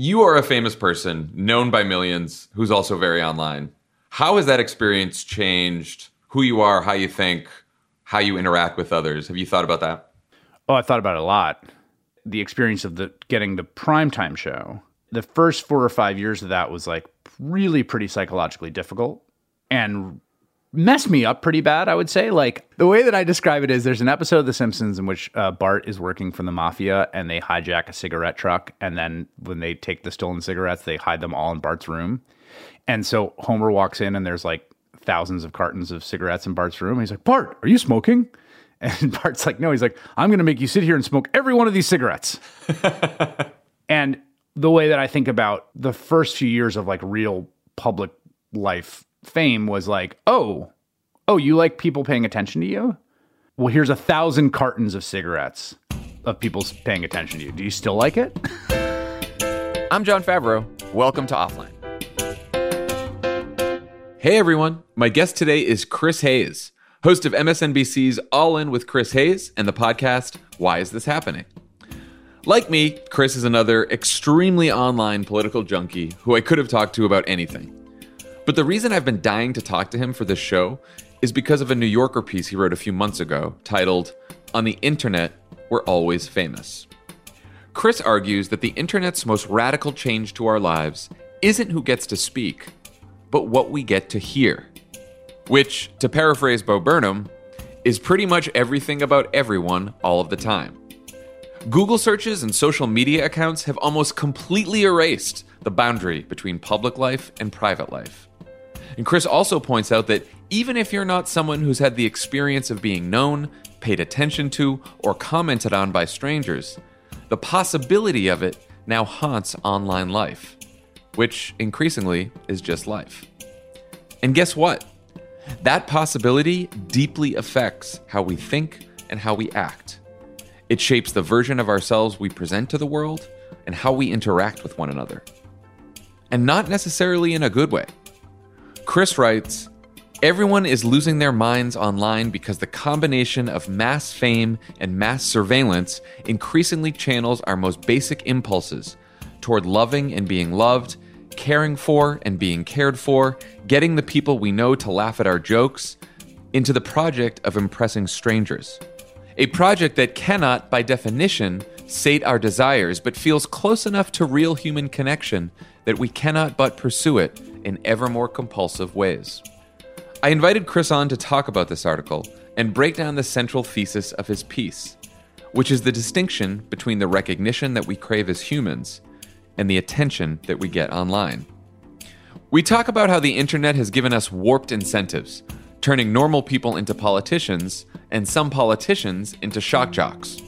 You are a famous person, known by millions, who's also very online. How has that experience changed who you are, how you think, how you interact with others? Have you thought about that? Oh, I thought about it a lot. The experience of the getting the primetime show. The first four or five years of that was like really pretty psychologically difficult and messed me up pretty bad, I would say. Like the way that I describe it is there's an episode of The Simpsons in which uh, Bart is working for the mafia and they hijack a cigarette truck. And then when they take the stolen cigarettes, they hide them all in Bart's room. And so Homer walks in and there's like thousands of cartons of cigarettes in Bart's room. And He's like, Bart, are you smoking? And Bart's like, no. He's like, I'm going to make you sit here and smoke every one of these cigarettes. and the way that I think about the first few years of like real public life fame was like, oh, oh, you like people paying attention to you? Well, here's a thousand cartons of cigarettes of people paying attention to you. Do you still like it? I'm Jon Favreau. Welcome to Offline. Hey everyone, my guest today is Chris Hayes, host of MSNBC's All In with Chris Hayes and the podcast Why Is This Happening? Like me, Chris is another extremely online political junkie who I could have talked to about anything. But the reason I've been dying to talk to him for this show is because of a New Yorker piece he wrote a few months ago titled, On the Internet, We're Always Famous. Chris argues that the internet's most radical change to our lives isn't who gets to speak, but what we get to hear. Which, to paraphrase Bo Burnham, is pretty much everything about everyone all of the time. Google searches and social media accounts have almost completely erased the boundary between public life and private life. And Chris also points out that even if you're not someone who's had the experience of being known, paid attention to, or commented on by strangers, the possibility of it now haunts online life, which increasingly is just life. And guess what? That possibility deeply affects how we think and how we act. It shapes the version of ourselves we present to the world and how we interact with one another. And not necessarily in a good way. Chris writes Everyone is losing their minds online because the combination of mass fame and mass surveillance increasingly channels our most basic impulses toward loving and being loved, caring for and being cared for, getting the people we know to laugh at our jokes, into the project of impressing strangers. A project that cannot, by definition, sate our desires, but feels close enough to real human connection that we cannot but pursue it in ever more compulsive ways. I invited Chris on to talk about this article and break down the central thesis of his piece, which is the distinction between the recognition that we crave as humans and the attention that we get online. We talk about how the internet has given us warped incentives, turning normal people into politicians and some politicians into shock jocks.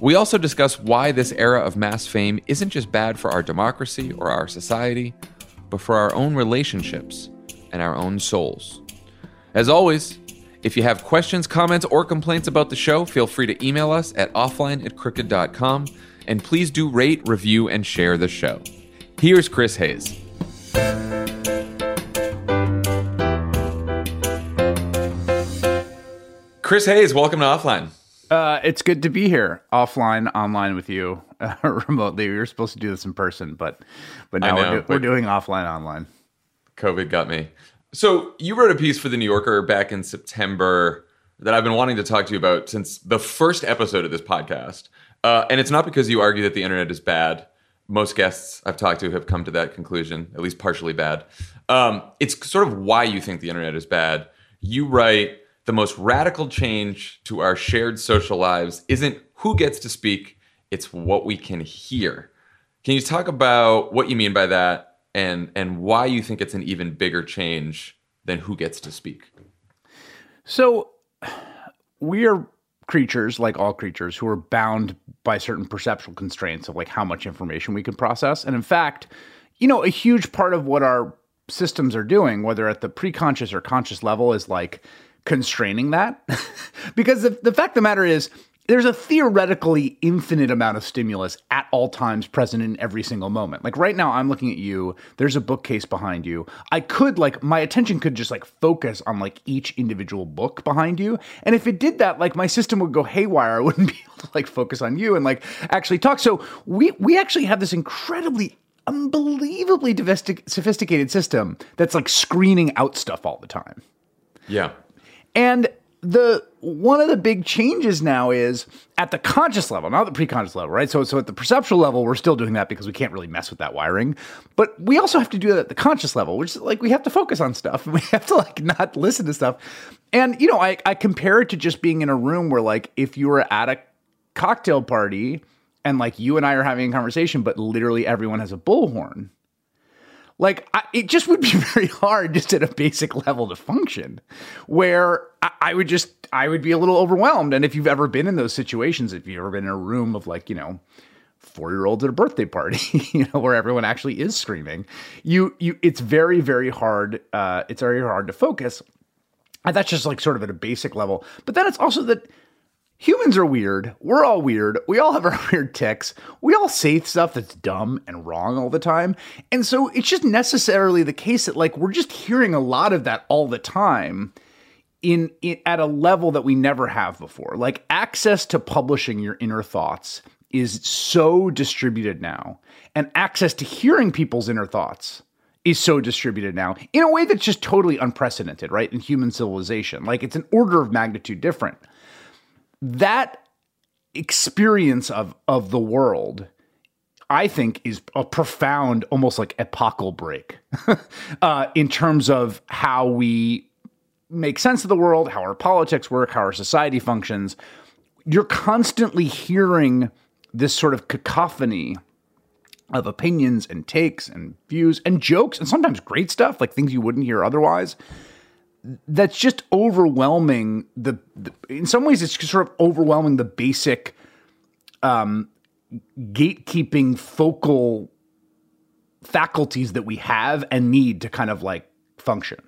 We also discuss why this era of mass fame isn't just bad for our democracy or our society, but for our own relationships and our own souls. As always, if you have questions, comments, or complaints about the show, feel free to email us at offline at crooked.com. And please do rate, review, and share the show. Here's Chris Hayes. Chris Hayes, welcome to Offline. Uh, it's good to be here, offline, online with you, uh, remotely. We were supposed to do this in person, but but now know, we're, do- we're doing offline, online. COVID got me. So you wrote a piece for the New Yorker back in September that I've been wanting to talk to you about since the first episode of this podcast. Uh, and it's not because you argue that the internet is bad. Most guests I've talked to have come to that conclusion, at least partially bad. Um, it's sort of why you think the internet is bad. You write the most radical change to our shared social lives isn't who gets to speak, it's what we can hear. Can you talk about what you mean by that and and why you think it's an even bigger change than who gets to speak? So we are creatures, like all creatures, who are bound by certain perceptual constraints of like how much information we can process. And in fact, you know, a huge part of what our systems are doing, whether at the preconscious or conscious level, is like constraining that. because the, the fact of the matter is, there's a theoretically infinite amount of stimulus at all times present in every single moment. Like right now, I'm looking at you. There's a bookcase behind you. I could, like, my attention could just like focus on like each individual book behind you. And if it did that, like my system would go haywire. I wouldn't be able to like focus on you and like actually talk. So we we actually have this incredibly unbelievably sophisticated system that's like screening out stuff all the time. Yeah. And the one of the big changes now is at the conscious level, not the preconscious level, right? So, so at the perceptual level, we're still doing that because we can't really mess with that wiring. But we also have to do that at the conscious level, which is like we have to focus on stuff. and We have to like not listen to stuff. And you know, I, I compare it to just being in a room where like if you were at a cocktail party and like you and I are having a conversation, but literally everyone has a bullhorn like I, it just would be very hard just at a basic level to function where I, I, would just i would be a little overwhelmed. And if you've ever been in those situations if you've ever been in a room of like you know four year olds at a birthday party you know where everyone actually is screaming you you it's very very hard uh it's very hard to focus. And that's just like sort of at a basic level. But then it's also that humans are weird. We're all weird. We all have our weird tics. We all say stuff that's dumb and wrong all the time. And so it's just necessarily the case that like we're just hearing a lot of that all the time in, in at a level that we never have before. Like access to publishing your inner thoughts is so distributed now. And access to hearing people's inner thoughts is so distributed now in a way that's just totally unprecedented, right? In human civilization. Like it's an order of magnitude different that experience of of the world I think is a profound, almost like epochal break uh, in terms of how we make sense of the world, how our politics work, how our society functions. You're constantly hearing this sort of cacophony of opinions and takes and views and jokes and sometimes great stuff, like things you wouldn't hear otherwise that's just overwhelming the, the, in some ways it's sort of overwhelming the basic um gatekeeping focal faculties that we have and need to kind of like function.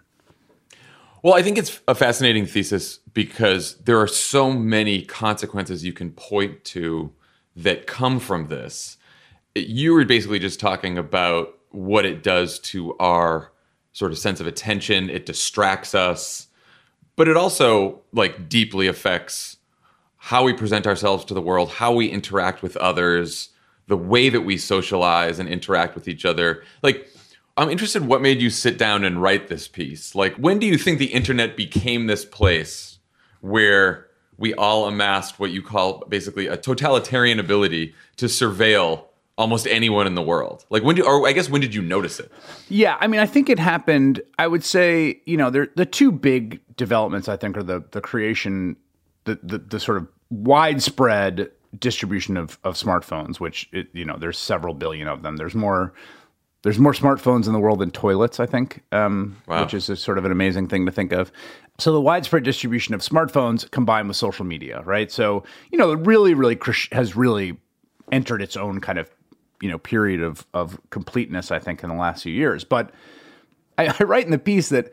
Well i think it's a fascinating thesis because there are so many consequences you can point to that come from this. You were basically just talking about what it does to our sort of sense of attention. It distracts us, but it also like deeply affects how we present ourselves to the world, how we interact with others, the way that we socialize and interact with each other. Like, I'm interested what made you sit down and write this piece? Like, when do you think the internet became this place where we all amassed what you call basically a totalitarian ability to surveil almost anyone in the world? Like when do or I guess when did you notice it? Yeah, I mean, I think it happened. I would say, you know, there the two big developments I think are the the creation, the the, the sort of widespread distribution of of smartphones, which it, you know, there's several billion of them. There's more. There's more smartphones in the world than toilets, I think, um, wow. which is a, sort of an amazing thing to think of. So the widespread distribution of smartphones combined with social media, right? So you know, it really, really has really entered its own kind of you know period of of completeness. I think in the last few years, but I, I write in the piece that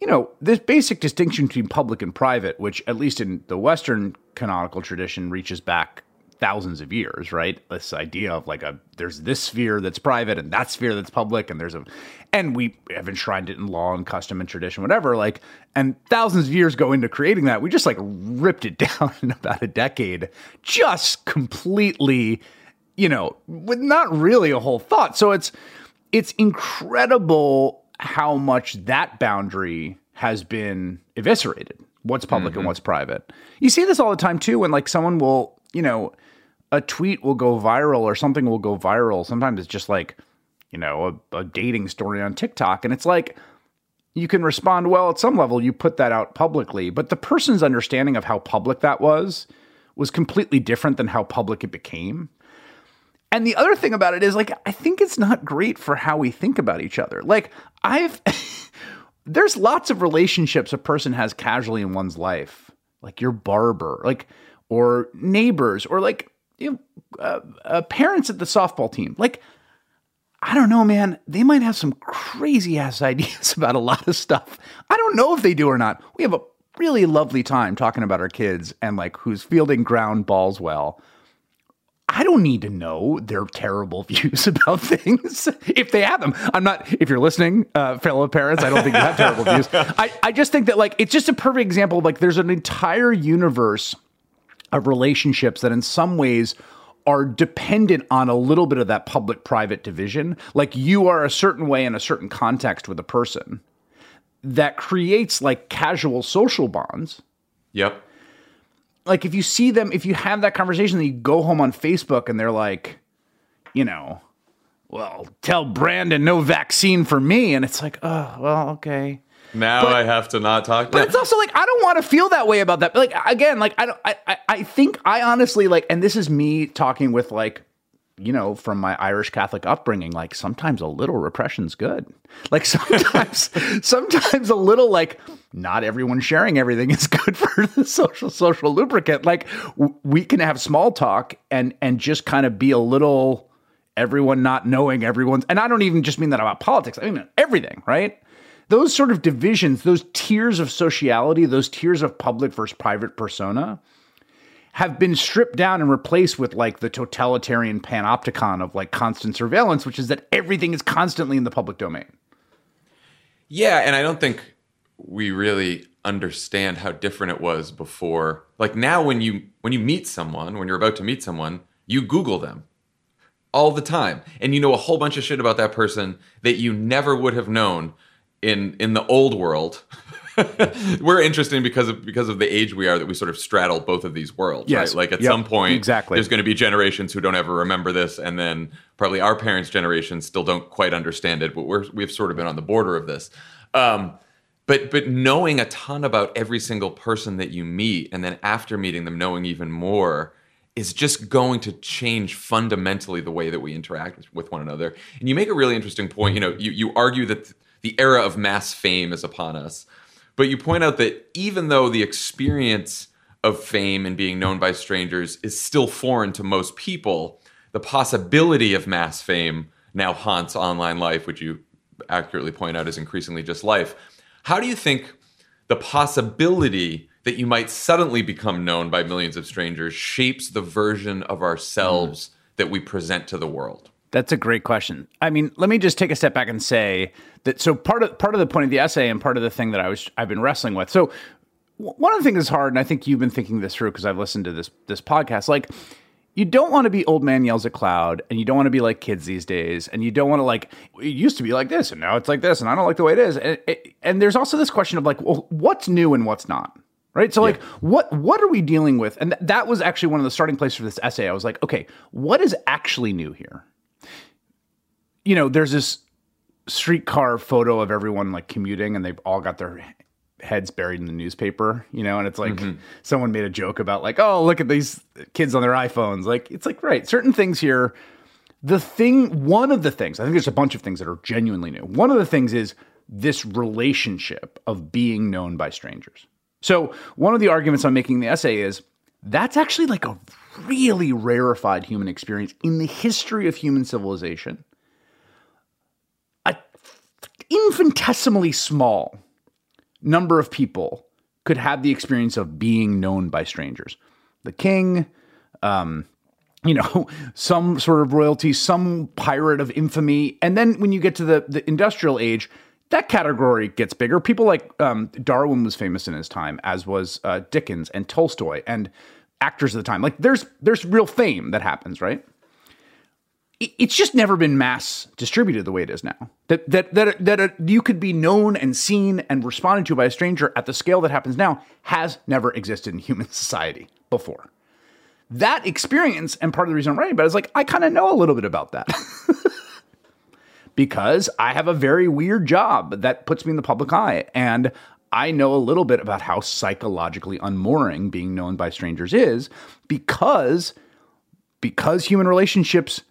you know this basic distinction between public and private, which at least in the Western canonical tradition reaches back thousands of years, right? This idea of like a there's this sphere that's private and that sphere that's public, and there's a and we have enshrined it in law and custom and tradition, whatever. Like, and thousands of years go into creating that. We just like ripped it down in about a decade, just completely you know, with not really a whole thought. So it's it's incredible how much that boundary has been eviscerated. What's public mm-hmm. and what's private. You see this all the time too when like someone will, you know, a tweet will go viral or something will go viral. Sometimes it's just like, you know, a, a dating story on TikTok and it's like you can respond well at some level you put that out publicly, but the person's understanding of how public that was was completely different than how public it became. And the other thing about it is like I think it's not great for how we think about each other. Like I've there's lots of relationships a person has casually in one's life. Like your barber. Like or neighbors or like you know, uh, uh, parents at the softball team. Like, I don't know, man. They might have some crazy ass ideas about a lot of stuff. I don't know if they do or not. We have a really lovely time talking about our kids and like who's fielding ground balls well. I don't need to know their terrible views about things if they have them. I'm not, if you're listening, uh, fellow parents, I don't think you have terrible views. I, I just think that, like, it's just a perfect example. Of, like, there's an entire universe of relationships that, in some ways, are dependent on a little bit of that public private division. Like, you are a certain way in a certain context with a person that creates like casual social bonds. Yep like if you see them, if you have that conversation, then you go home on Facebook and they're like, you know, well, tell Brandon no vaccine for me, and it's like, oh, well, okay. Now but, I have to not talk. But it's also like I don't want to feel that way about that. But like again, like I don't. I, I I think I honestly like, and this is me talking with like you know, from my Irish Catholic upbringing, like sometimes a little repression's good. Like sometimes, sometimes a little like not everyone sharing everything is good for the social social lubricant. Like w- we can have small talk and and just kind of be a little everyone not knowing everyone's. And I don't even just mean that about politics. I mean everything, right? Those sort of divisions, those tiers of sociality, those tiers of public versus private persona have been stripped down and replaced with like the totalitarian panopticon of like constant surveillance, which is that everything is constantly in the public domain. Yeah, and I don't think we really understand how different it was before. Like now when you when you meet someone, when you're about to meet someone, you Google them all the time. And you know a whole bunch of shit about that person that you never would have known in in the old world we're interesting because of because of the age we are that we sort of straddle both of these worlds yes. right like at yep. some point exactly there's going to be generations who don't ever remember this and then probably our parents generation still don't quite understand it but we're we've sort of been on the border of this um, but but knowing a ton about every single person that you meet and then after meeting them knowing even more is just going to change fundamentally the way that we interact with one another and you make a really interesting point you know you, you argue that the era of mass fame is upon us but you point out that even though the experience of fame and being known by strangers is still foreign to most people, the possibility of mass fame now haunts online life, which you accurately point out is increasingly just life. How do you think the possibility that you might suddenly become known by millions of strangers shapes the version of ourselves mm. that we present to the world? That's a great question. I mean, let me just take a step back and say that. So part of part of the point of the essay and part of the thing that I was I've been wrestling with. So one of the things that's hard, and I think you've been thinking this through because I've listened to this this podcast. Like, you don't want to be old man yells at cloud, and you don't want to be like kids these days, and you don't want to like it used to be like this, and now it's like this, and I don't like the way it is. And, and there's also this question of like, well, what's new and what's not right? So like what what are we dealing with? And th- that was actually one of the starting places for this essay. I was like okay what is actually new here? You know, there's this streetcar photo of everyone like commuting and they've all got their heads buried in the newspaper, you know, and it's like mm-hmm. someone made a joke about like, oh, look at these kids on their iPhones. Like, it's like, right, certain things here. The thing, one of the things, I think there's a bunch of things that are genuinely new. One of the things is this relationship of being known by strangers. So, one of the arguments I'm making in the essay is that's actually like a really rarefied human experience in the history of human civilization A infinitesimally small number of people could have the experience of being known by strangers. The king, um, you know, some sort of royalty, some pirate of infamy. And then when you get to the, the industrial age, that category gets bigger. People like um, Darwin was famous in his time, as was uh, Dickens and Tolstoy and actors of the time. Like there's there's real fame that happens, right? It's just never been mass distributed the way it is now. That that that that you could be known and seen and responded to by a stranger at the scale that happens now has never existed in human society before. That experience and part of the reason I'm writing about it is like I kind of know a little bit about that. because I have a very weird job that puts me in the public eye and I know a little bit about how psychologically unmooring being known by strangers is because because human relationships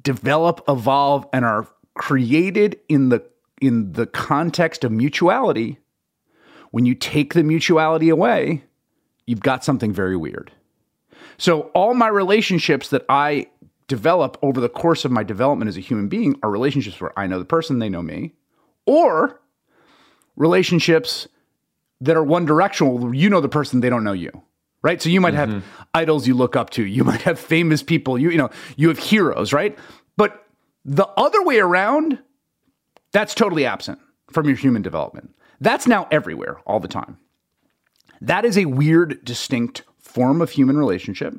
develop, evolve, and are created in the in the context of mutuality, when you take the mutuality away, you've got something very weird. So all my relationships that I develop over the course of my development as a human being are relationships where I know the person, they know me, or relationships that are one directional. You know the person, they don't know you. Right. So you might mm-hmm. have idols you look up to. You might have famous people. You, you know, you have heroes, right? But the other way around, that's totally absent from your human development. That's now everywhere all the time. That is a weird, distinct form of human relationship.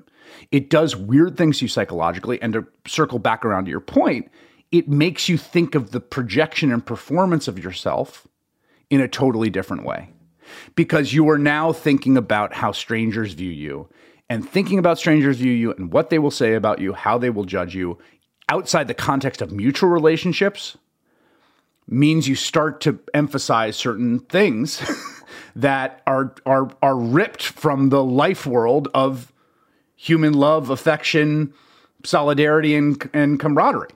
It does weird things to you psychologically. And to circle back around to your point, it makes you think of the projection and performance of yourself in a totally different way. Because you are now thinking about how strangers view you and thinking about strangers view you and what they will say about you, how they will judge you outside the context of mutual relationships means you start to emphasize certain things that are are are ripped from the life world of human love, affection, solidarity, and and camaraderie.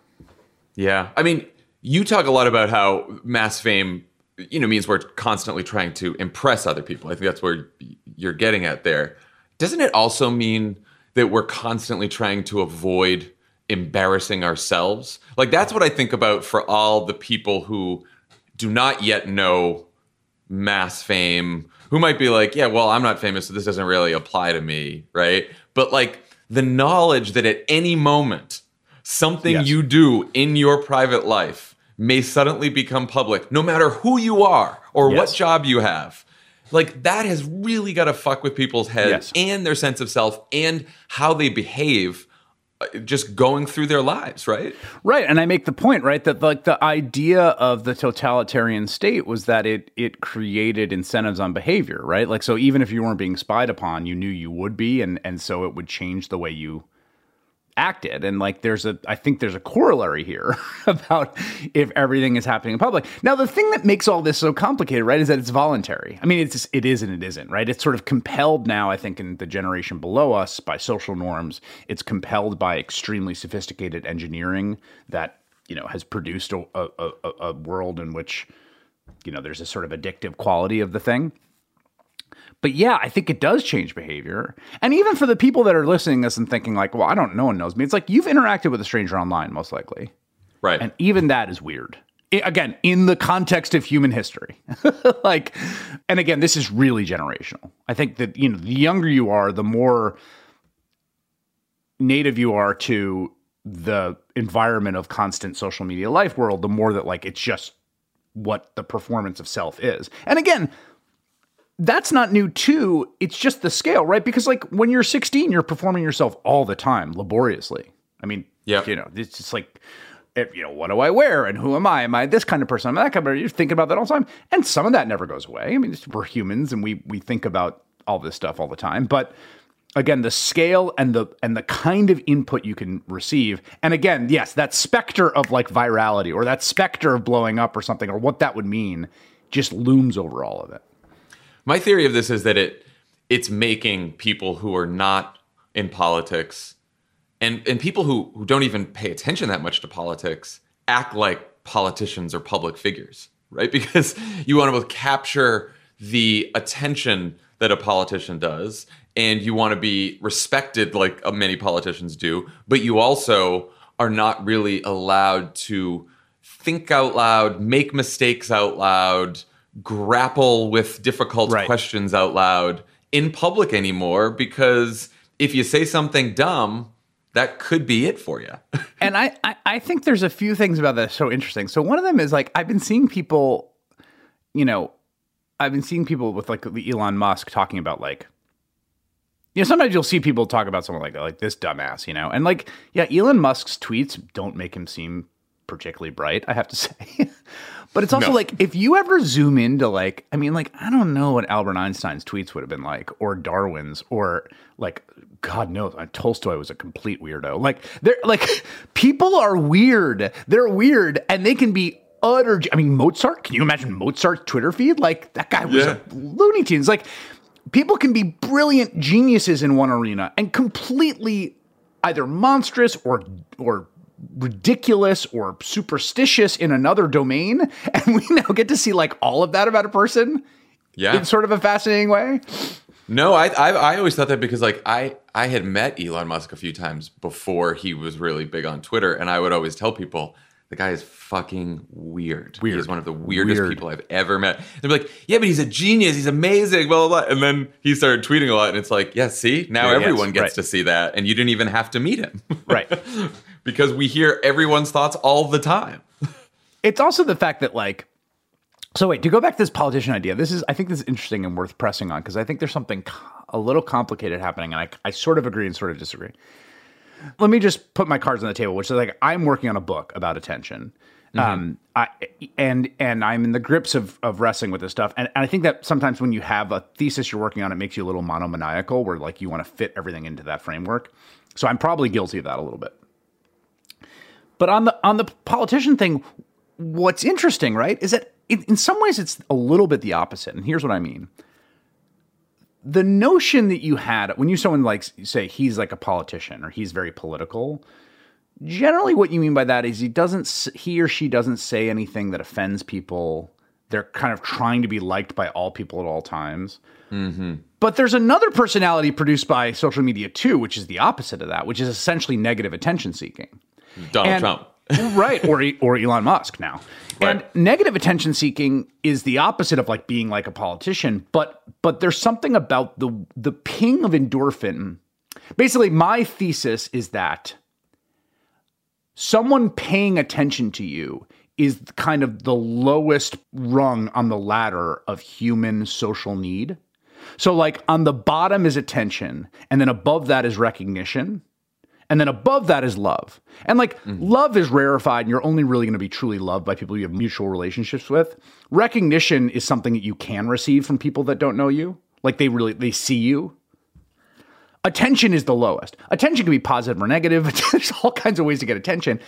Yeah, I mean, you talk a lot about how mass fame, you know, means we're constantly trying to impress other people. I think that's where you're getting at there. Doesn't it also mean that we're constantly trying to avoid embarrassing ourselves? Like that's what I think about for all the people who do not yet know mass fame who might be like, yeah, well, I'm not famous, so this doesn't really apply to me, right? But like the knowledge that at any moment, something yes. you do in your private life may suddenly become public, no matter who you are or yes. what job you have. Like that has really got to fuck with people's heads yes. and their sense of self and how they behave uh, just going through their lives, right? Right, and I make the point, right, that like the idea of the totalitarian state was that it it created incentives on behavior, right? Like so even if you weren't being spied upon, you knew you would be and and so it would change the way you acted. And like there's a i think there's a corollary here about if everything is happening in public. Now the thing that makes all this so complicated right is that it's voluntary. I mean it's just, it is and it isn't right? It's sort of compelled now i think in the generation below us by social norms. It's compelled by extremely sophisticated engineering that you know has produced a, a, a, a world in which you know there's a sort of addictive quality of the thing but yeah, I think it does change behavior. And even for the people that are listening to this and thinking like, well, I don't no one knows me. It's like you've interacted with a stranger online most likely. Right. And even that is weird. I, again, in the context of human history. like and again, this is really generational. I think that you know, the younger you are, the more native you are to the environment of constant social media life world, the more that like it's just what the performance of self is. And again, that's not new too. It's just the scale, right? Because like when you're 16, you're performing yourself all the time, laboriously. I mean, yeah, you know, it's just like, if, you know, what do I wear and who am I? Am I this kind of person? Am I that kind of person? You're thinking about that all the time, and some of that never goes away. I mean, we're humans and we we think about all this stuff all the time, but again the scale and the and the kind of input you can receive and again yes that specter of like virality or that specter of blowing up or something or what that would mean just looms over all of it my theory of this is that it it's making people who are not in politics and and people who who don't even pay attention that much to politics act like politicians or public figures, right? Because you want to both capture the attention that a politician does and you want to be respected like uh, many politicians do, but you also are not really allowed to think out loud, make mistakes out loud, grapple with difficult right. questions out loud in public anymore because if you say something dumb, that could be it for you. and I, I, I think there's a few things about that so interesting. So one of them is like I've been seeing people, you know, I've been seeing people with like Elon Musk talking about like you know, sometimes you'll see people talk about someone like that, like this dumbass, you know, and like, yeah, Elon Musk's tweets don't make him seem particularly bright, I have to say. but it's also no. like if you ever zoom into like, I mean, like I don't know what Albert Einstein's tweets would have been like, or Darwin's, or like God knows, Tolstoy was a complete weirdo. Like they're like people are weird. They're weird, and they can be utter. I mean, Mozart. Can you imagine Mozart's Twitter feed? Like that guy was yeah. a Looney Tunes. Like people can be brilliant geniuses in one arena and completely either monstrous or or ridiculous or superstitious in another domain and we now get to see like all of that about a person yeah. in sort of a fascinating way? No, I, I I always thought that because like I I had met Elon Musk a few times before he was really big on Twitter, and I would always tell people the guy is fucking weird. Weird. He's one of the weirdest Weird. people I've ever met. They'd be like, yeah, but he's a genius. He's amazing. Blah blah blah. And then he started tweeting a lot, and it's like, yeah, see, now Yeah, yes, everyone gets right. to see that, and you didn't even have to meet him, Right. because we hear everyone's thoughts all the time. It's also the fact that like so wait, to go back to this politician idea, this is I think this is interesting and worth pressing on because I think there's something a little complicated happening and I I sort of agree and sort of disagree. Let me just put my cards on the table, which is like I'm working on a book about attention. Um, I and and I'm in the grips of of wrestling with this stuff, and, and I think that sometimes when you have a thesis you're working on, it makes you a little monomaniacal, where like you want to fit everything into that framework. So I'm probably guilty of that a little bit. But on the on the politician thing, what's interesting, right, is that in, in some ways it's a little bit the opposite. And here's what I mean: the notion that you had when you someone like say he's like a politician or he's very political. Generally, what you mean by that is he doesn't he or she doesn't say anything that offends people. They're kind of trying to be liked by all people at all times. Mm-hmm. But there's another personality produced by social media too, which is the opposite of that, which is essentially negative attention seeking. Donald And- Trump. Right, or or Elon Musk now. And negative attention seeking is the opposite of like being like a politician, but but there's something about the the ping of endorphin. Basically, my thesis is that someone paying attention to you is kind of the lowest rung on the ladder of human social need. So like on the bottom is attention, and then above that is recognition. And then above that is love. And like mm. love is rarefied, and you're only really going to be truly loved by people you have mutual relationships with. Recognition is something that you can receive from people that don't know you. Like they really they see you. Attention is the lowest. Attention can be positive or negative. There's all kinds of ways to get attention.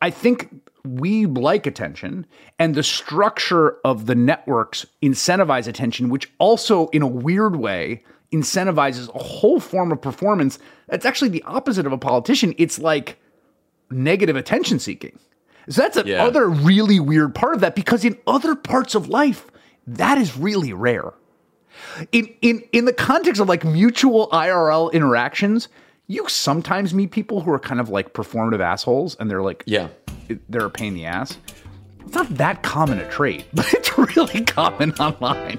I think we like attention, and the structure of the networks incentivize attention, which also, in a weird way, incentivizes a whole form of performance that's actually the opposite of a politician. It's like negative attention seeking. So that's another Yeah. really weird part of that because in other parts of life, that is really rare. In in in the context of like mutual IRL interactions, you sometimes meet people who are kind of like performative assholes and they're like Yeah. they're a pain in the ass. It's not that common a trait, but it's really common online.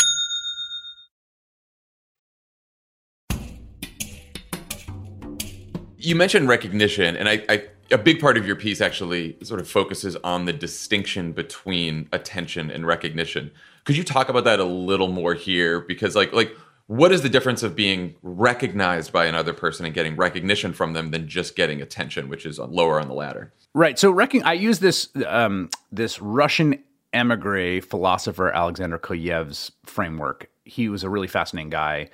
You mentioned recognition, and I, I a big part of your piece actually sort of focuses on the distinction between attention and recognition. Could you talk about that a little more here? Because like like what is the difference of being recognized by another person and getting recognition from them than just getting attention, which is lower on the ladder? Right. So recon- I use this um, this Russian emigre philosopher Alexander Kojève's framework. He was a really fascinating guy.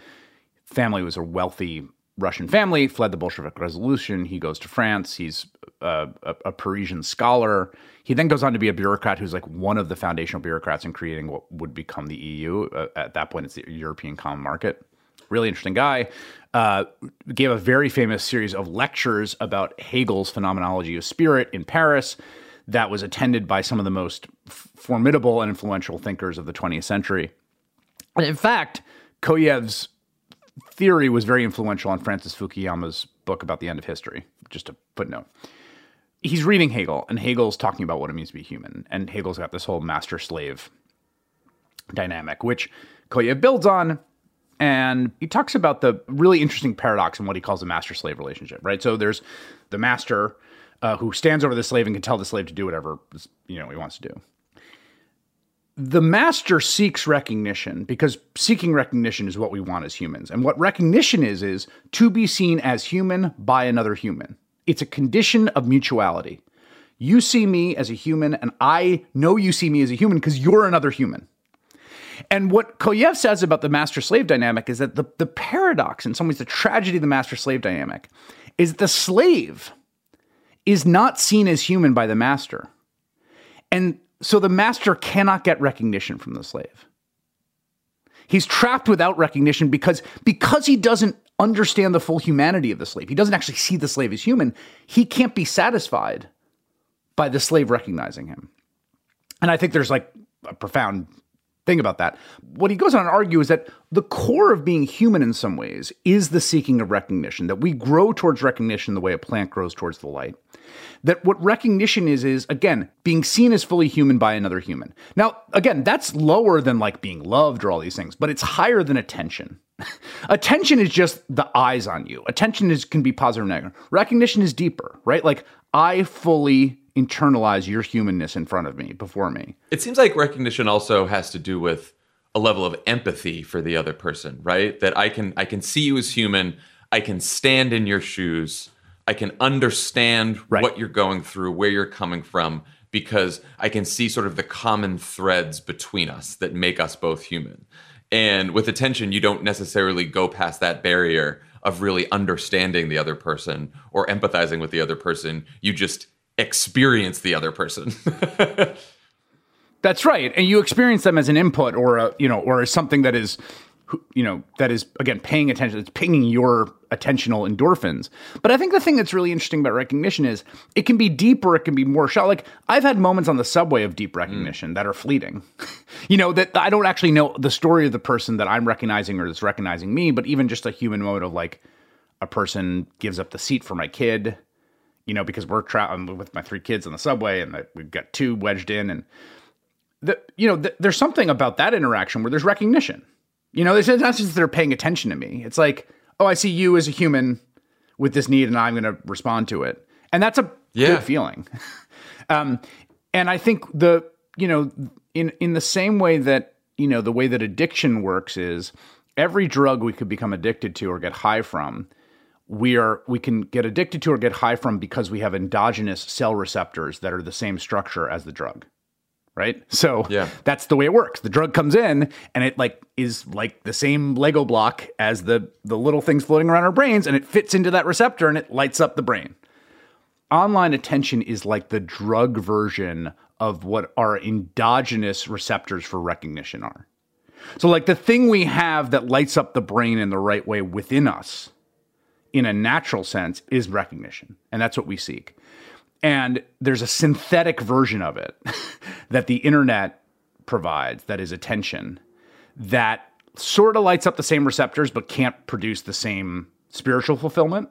Family was a wealthy Russian family, fled the Bolshevik Revolution. He goes to France. He's a, a, a Parisian scholar. He then goes on to be a bureaucrat who's like one of the foundational bureaucrats in creating what would become the EU. Uh, at that point, it's the European Common Market really interesting guy, uh, gave a very famous series of lectures about Hegel's phenomenology of spirit in Paris that was attended by some of the most f- formidable and influential thinkers of the 20th century. And in fact, Kojève's theory was very influential on Francis Fukuyama's book about the end of history, just a footnote. He's reading Hegel, and Hegel's talking about what it means to be human. And Hegel's got this whole master slave dynamic, which Kojève builds on. And he talks about the really interesting paradox in what he calls the master slave relationship, right? So there's the master uh, who stands over the slave and can tell the slave to do whatever you know he wants to do. The master seeks recognition because seeking recognition is what we want as humans. And what recognition is, is to be seen as human by another human. It's a condition of mutuality. You see me as a human, and I know you see me as a human because you're another human. And what Kojève says about the master slave dynamic is that the, the paradox, in some ways, the tragedy of the master slave dynamic, is the slave is not seen as human by the master. And so the master cannot get recognition from the slave. He's trapped without recognition because, because he doesn't understand the full humanity of the slave. He doesn't actually see the slave as human. He can't be satisfied by the slave recognizing him. And I think there's like a profound thing about that. What he goes on to argue is that the core of being human in some ways is the seeking of recognition, that we grow towards recognition the way a plant grows towards the light. That what recognition is, is again, being seen as fully human by another human. Now, again, that's lower than like being loved or all these things, but it's higher than attention. attention is just the eyes on you. Attention is can be positive or negative. Recognition is deeper, right? Like I fully internalize your humanness in front of me, before me. It seems like recognition also has to do with a level of empathy for the other person, right? That I can I can see you as human, I can stand in your shoes, I can understand right. what you're going through, where you're coming from because I can see sort of the common threads between us that make us both human. And with attention, you don't necessarily go past that barrier of really understanding the other person or empathizing with the other person. You just experience the other person. That's right, and you experience them as an input or a you know or as something that is you know that is again paying attention it's pinging your attentional endorphins but i think the thing that's really interesting about recognition is it can be deeper it can be more shallow like i've had moments on the subway of deep recognition mm. that are fleeting you know that i don't actually know the story of the person that i'm recognizing or that's recognizing me but even just a human moment of like a person gives up the seat for my kid you know, because we're traveling with my three kids on the subway and we've got two wedged in. And, the, you know, the, there's something about that interaction where there's recognition. You know, it's not just they're paying attention to me. It's like, oh, I see you as a human with this need and I'm going to respond to it. And that's a yeah. good feeling. um, and I think the, you know, in, in the same way that, you know, the way that addiction works is every drug we could become addicted to or get high from we are we can get addicted to or get high from because we have endogenous cell receptors that are the same structure as the drug right? So yeah. that's the way it works. The drug comes in and it like is like the same lego block as the the little things floating around our brains and it fits into that receptor and it lights up the brain. Online attention is like the drug version of what our endogenous receptors for recognition are. So like the thing we have that lights up the brain in the right way within us in a natural sense is recognition. And that's what we seek. And there's a synthetic version of it that the internet provides that is attention that sort of lights up the same receptors but can't produce the same spiritual fulfillment.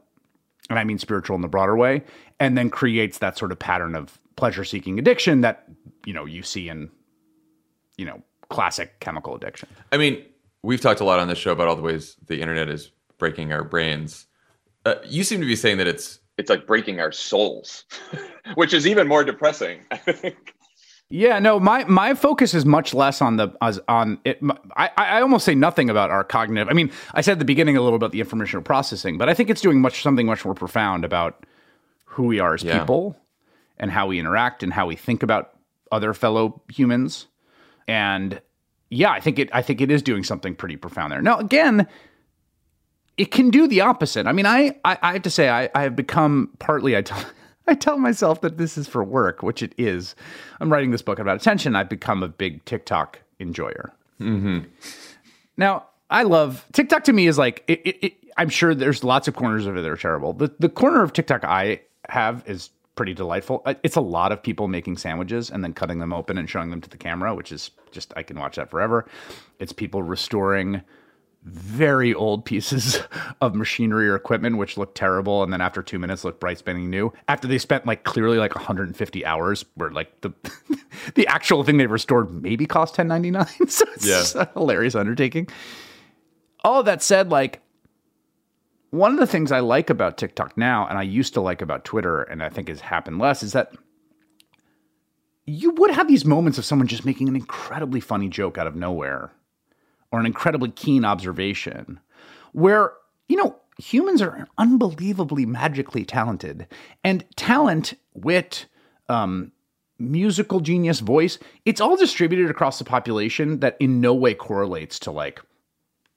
And I mean spiritual in the broader way. And then creates that sort of pattern of pleasure seeking addiction that, you know, you see in, you know, classic chemical addiction. I mean, we've talked a lot on this show about all the ways the internet is breaking our brains. Uh, you seem to be saying that it's it's like breaking our souls, which is even more depressing. I think. Yeah, no, my my focus is much less on the as on it. I I almost say nothing about our cognitive. I mean, I said at the beginning a little about the informational processing, but I think it's doing much something much more profound about who we are as yeah. people and how we interact and how we think about other fellow humans. And yeah, I think it I think it is doing something pretty profound there. Now, again, it can do the opposite. I mean, I, I, I have to say, I, I have become partly, I tell, I tell myself that this is for work, which it is. I'm writing this book about attention. I've become a big TikTok enjoyer. Mm-hmm. Now, I love TikTok to me is like, it, it, it, I'm sure there's lots of corners of it that are terrible. The, the corner of TikTok I have is pretty delightful. It's a lot of people making sandwiches and then cutting them open and showing them to the camera, which is just, I can watch that forever. It's people restoring very old pieces of machinery or equipment which look terrible and then after two minutes look bright spinning new. After they spent like clearly like 150 hours where like the the actual thing they restored maybe cost 1099 so it's yeah. a hilarious undertaking. All that said like one of the things i like about tiktok now and i used to like about twitter and i think has happened less is that you would have these moments of someone just making an incredibly funny joke out of nowhere or an incredibly keen observation where, you know, humans are unbelievably magically talented. And talent, wit, um, musical genius voice. It's all distributed across the population that in no way correlates to like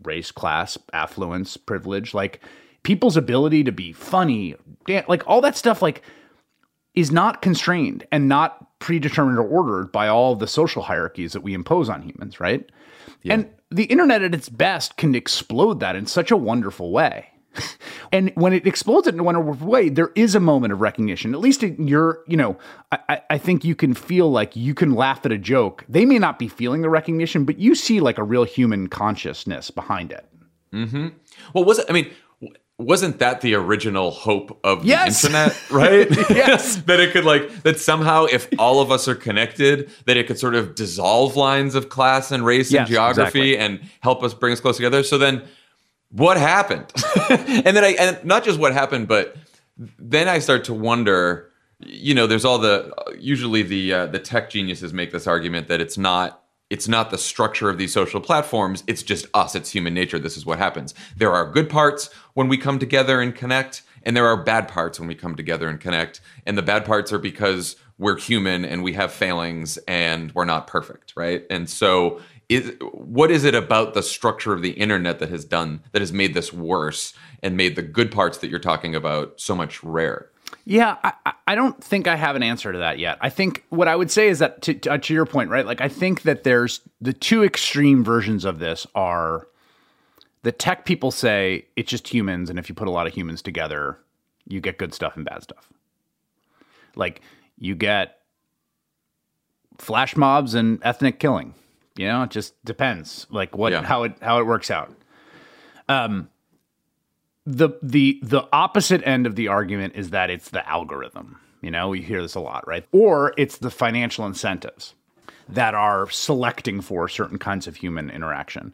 race, class, affluence, privilege. Like people's ability to be funny, dan- like all that stuff, like is not constrained and not predetermined or ordered by all the social hierarchies that we impose on humans, right? And the internet at its best can explode that in such a wonderful way. and when it explodes it in a wonderful way, there is a moment of recognition. At least in your, you know, I, I think you can feel like you can laugh at a joke. They may not be feeling the recognition, but you see like a real human consciousness behind it. Mm-hmm. Well, was it? I mean, wasn't that the original hope of Yes. the internet? Right? Yes. that it could like that somehow, if all of us are connected, that it could sort of dissolve lines of class and race Yes, and geography exactly. and help us bring us close together. So then, what happened? and then I and not just what happened, but then I start to wonder. You know, there's all the usually the uh, the tech geniuses make this argument that it's not it's not the structure of these social platforms. It's just us. It's human nature. This is what happens. There are good parts when we come together and connect, and there are bad parts when we come together and connect. And the bad parts are because we're human and we have failings and we're not perfect, right? And so, is, what is it about the structure of the internet that has done that has made this worse and made the good parts that you're talking about so much rare? Yeah, I, I- don't think I have an answer to that yet. I think what I would say is that to, to, to your point, right? Like I think that there's the two extreme versions of this are the tech people say it's just humans, and if you put a lot of humans together, you get good stuff and bad stuff. Like you get flash mobs and ethnic killing. You know, it just depends, like what Yeah. how it how it works out. Um, the the the opposite end of the argument is that it's the algorithm. You know, we hear this a lot, right? Or it's the financial incentives that are selecting for certain kinds of human interaction.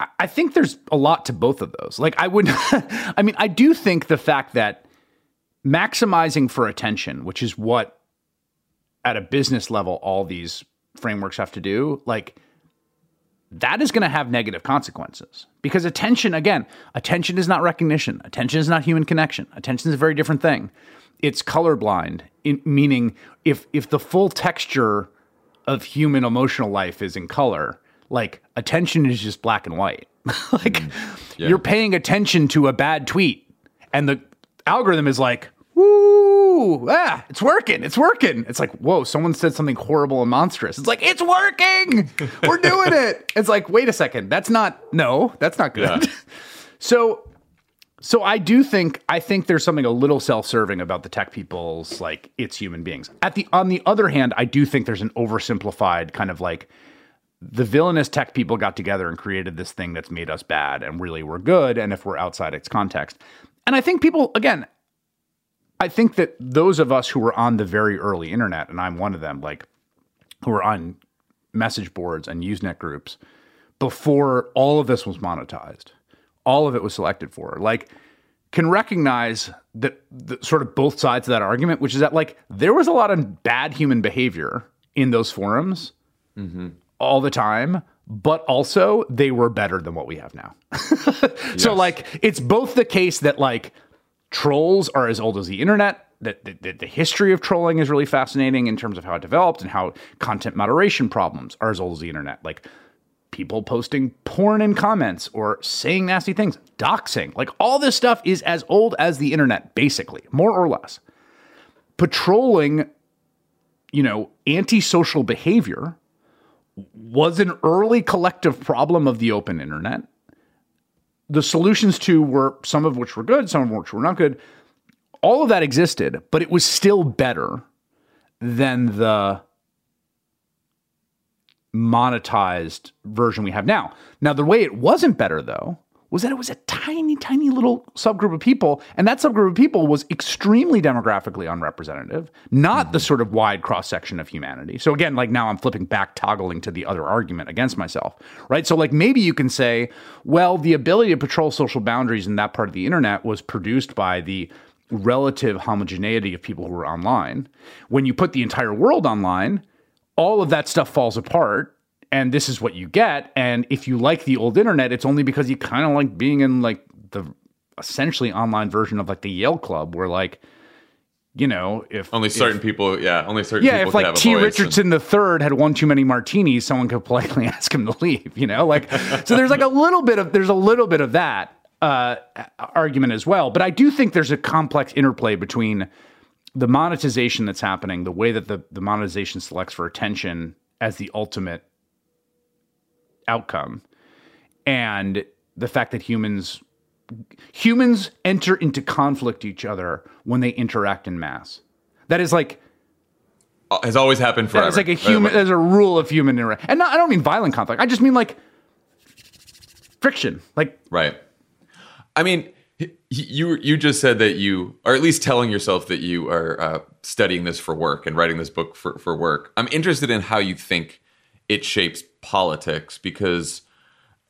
I- I think there's a lot to both of those. Like I would I mean, I do think the fact that maximizing for attention, which is what at a business level all these frameworks have to do, like that is going to have negative consequences. Because attention again attention is not recognition. Attention is not human connection. Attention is a very different thing. It's colorblind in, meaning if if the full texture of human emotional life is in color like attention is just black and white. Like mm. you're paying attention to a bad tweet and the algorithm is like woo ah it's working it's working it's like whoa someone said something horrible and monstrous it's like it's working we're doing it it's like wait a second that's not no that's not good Yeah. so so I do think I think there's something a little self-serving about the tech people's like it's human beings. At the on the other hand, I do think there's an oversimplified kind of like the villainous tech people got together and created this thing that's made us bad and really we're good and if we're outside its context. And I think people again I think that those of us who were on the very early internet and I'm one of them like who were on message boards and Usenet groups before all of this was monetized, all of it was selected for, like, can recognize that the, sort of both sides of that argument, which is that like there was a lot of bad human behavior in those forums mm-hmm. all the time, but also they were better than what we have now. So like it's both the case that like trolls are as old as the internet. That the, the, the history of trolling is really fascinating in terms of how it developed and how content moderation problems are as old as the internet. Like people posting porn in comments or saying nasty things, doxing, like all this stuff is as old as the internet, basically, more or less. Patrolling, you know, antisocial behavior was an early collective problem of the open internet. The solutions to were some of which were good, some of which were not good. All of that existed, but it was still better than the monetized version we have now. Now, the way it wasn't better, though, was that it was a tiny, tiny little subgroup of people. And that subgroup of people was extremely demographically unrepresentative, not the sort of wide cross section of humanity. So, again, like now I'm flipping back, toggling to the other argument against myself, right? So, like maybe you can say, well, the ability to patrol social boundaries in that part of the internet was produced by the relative homogeneity of people who were online. When you put the entire world online, all of that stuff falls apart and this is what you get and if you like the old internet it's only because you kind of like being in like the essentially online version of like the Yale club where like you know, if only certain if, people, yeah, only certain yeah, people if like T. Richardson the third had one too many martinis, someone could politely ask him to leave. You know, like so. There's like a little bit of there's a little bit of that uh, argument as well. But I do think there's a complex interplay between the monetization that's happening, the way that the the monetization selects for attention as the ultimate outcome, and the fact that humans humans enter into conflict each other when they interact in mass. That is like Uh, has always happened forever. It's like a human. There's a rule of human interaction, and not, I don't mean violent conflict. I just mean like friction. Like Right. I mean, you you just said that you, or at least telling yourself that you are uh, studying this for work and writing this book for for work. I'm interested in how you think it shapes politics because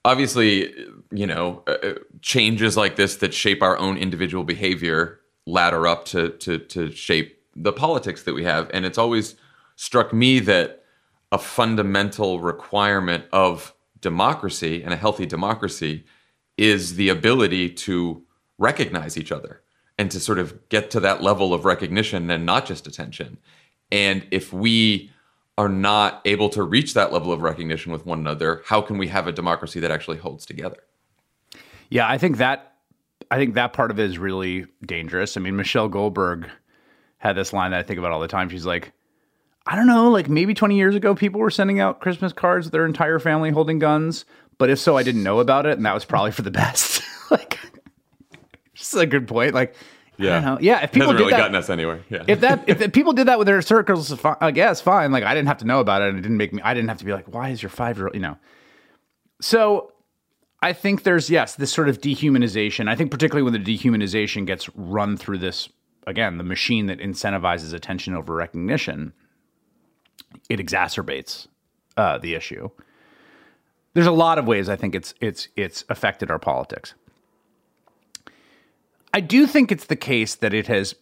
obviously, you know, uh, uh, changes like this that shape our own individual behavior ladder up to to to shape the politics that we have, and it's always struck me that a fundamental requirement of democracy and a healthy democracy is the ability to recognize each other and to sort of get to that level of recognition and not just attention. And if we are not able to reach that level of recognition with one another, how can we have a democracy that actually holds together? Yeah, I think that I think that part of it is really dangerous. I mean, Michelle Goldberg had this line that I think about all the time. She's like, I don't know, like maybe 20 years ago, people were sending out Christmas cards with their entire family holding guns. But if so, I didn't know about it, and that was probably for the best. like, just a good point. Like, Know. Yeah, if people hasn't did really that, gotten us anywhere. Yeah. if that if the people did that with their circles, I guess fine. Like I didn't have to know about it, and it didn't make me. I didn't have to be like, why is your five year old? You know. So, I think there's yes this sort of dehumanization. I think particularly when the dehumanization gets run through this again, the machine that incentivizes attention over recognition, it exacerbates uh, the issue. There's a lot of ways I think it's it's it's affected our politics. I do think it's the case that it has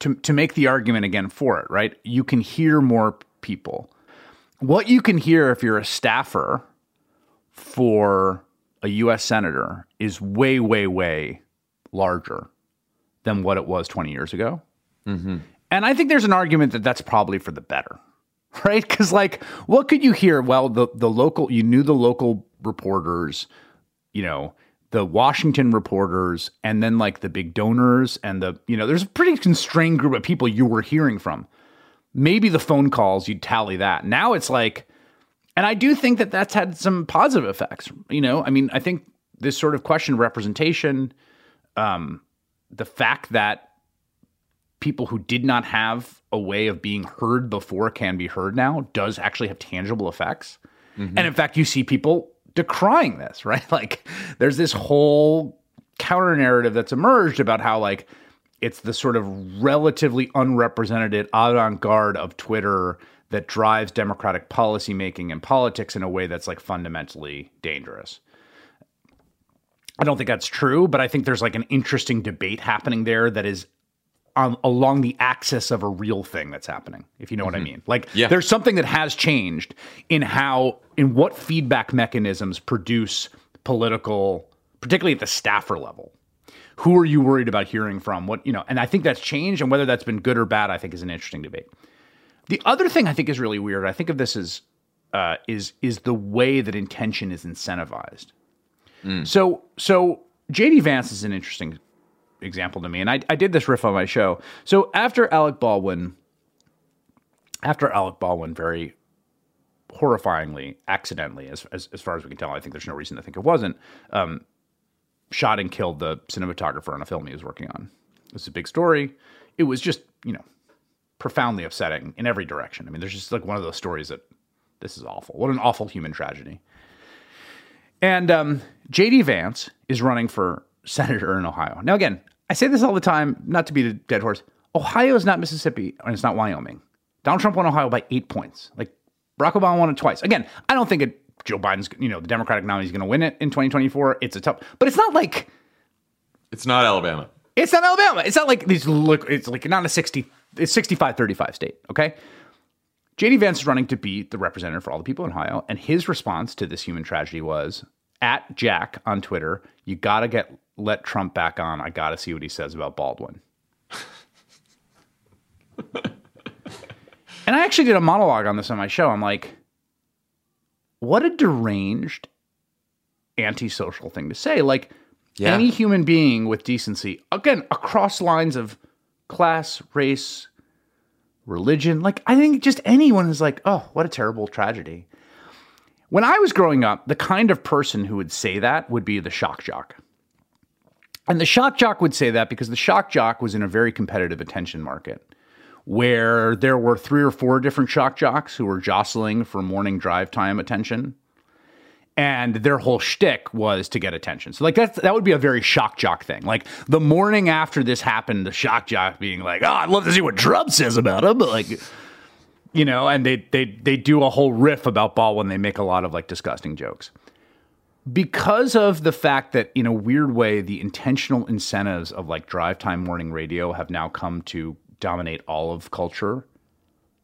to to make the argument again for it, right? You can hear more people. What you can hear if you're a staffer for a US senator is way way way larger than what it was 20 years ago. Mm-hmm. And I think there's an argument that that's probably for the better, right? Because like, what could you hear? Well, the the local, you knew the local reporters, you know, the Washington reporters, and then like the big donors and the you know, there's a pretty constrained group of people you were hearing from. Maybe the phone calls you'd tally that. Now it's like, and I do think that that's had some positive effects. You know, I mean, I think this sort of question of representation, um, the fact that people who did not have a way of being heard before can be heard now does actually have tangible effects. And in fact, you see people decrying this, right? Like there's this whole counter narrative that's emerged about how like it's the sort of relatively unrepresented avant-garde of Twitter that drives democratic policymaking and politics in a way that's like fundamentally dangerous. I don't think that's true, but I think there's like an interesting debate happening there that is on, along the axis of a real thing that's happening, if you know what I mean. Like, Yeah. there's something that has changed in how, in what feedback mechanisms produce political, particularly at the staffer level. Who are you worried about hearing from? What, you know, and I think that's changed, and whether that's been good or bad, I think is an interesting debate. The other thing I think is really weird, I think of this as, uh, is is the way that intention is incentivized. So so JD Vance is an interesting example to me, and I, I did this riff on my show. So after Alec Baldwin, after Alec Baldwin very horrifyingly, accidentally, as, as as far as we can tell, I think there's no reason to think it wasn't, um, shot and killed the cinematographer on a film he was working on. It was a big story. It was just you know profoundly upsetting in every direction. I mean, there's just like one of those stories that this is awful. What an awful human tragedy. And um, JD Vance is running for senator in Ohio. Now, again, I say this all the time, not to be a dead horse. Ohio is not Mississippi and it's not Wyoming. Donald Trump won Ohio by eight points. Like Barack Obama won it twice. Again, I don't think it, Joe Biden's, you know, the Democratic nominee is going to win it in 2024. It's a tough, but it's not like It's not Alabama. it's not Alabama. It's not like these look. It's like not a sixty. It's 65-35 state. Okay. JD Vance is running to be the representative for all the people in Ohio, and his response to this human tragedy was at Jack on Twitter. You got to get let Trump back on. I got to see what he says about Baldwin. and I actually did a monologue on this on my show. I'm like, what a deranged antisocial thing to say. Like yeah. any human being with decency, again, across lines of class, race, religion, like I think just anyone is like, oh, what a terrible tragedy. When I was growing up, the kind of person who would say that would be the shock jock. And the shock jock would say that because the shock jock was in a very competitive attention market where there were three or four different shock jocks who were jostling for morning drive time attention. And their whole shtick was to get attention. So, like, that's, that would be a very shock jock thing. Like, the morning after this happened, the shock jock being like, oh, I'd love to see what Trump says about him. But, like, you know, and they, they, they do a whole riff about Baldwin. They make a lot of, like, disgusting jokes because of the fact that in a weird way the intentional incentives of like drive time morning radio have now come to dominate all of culture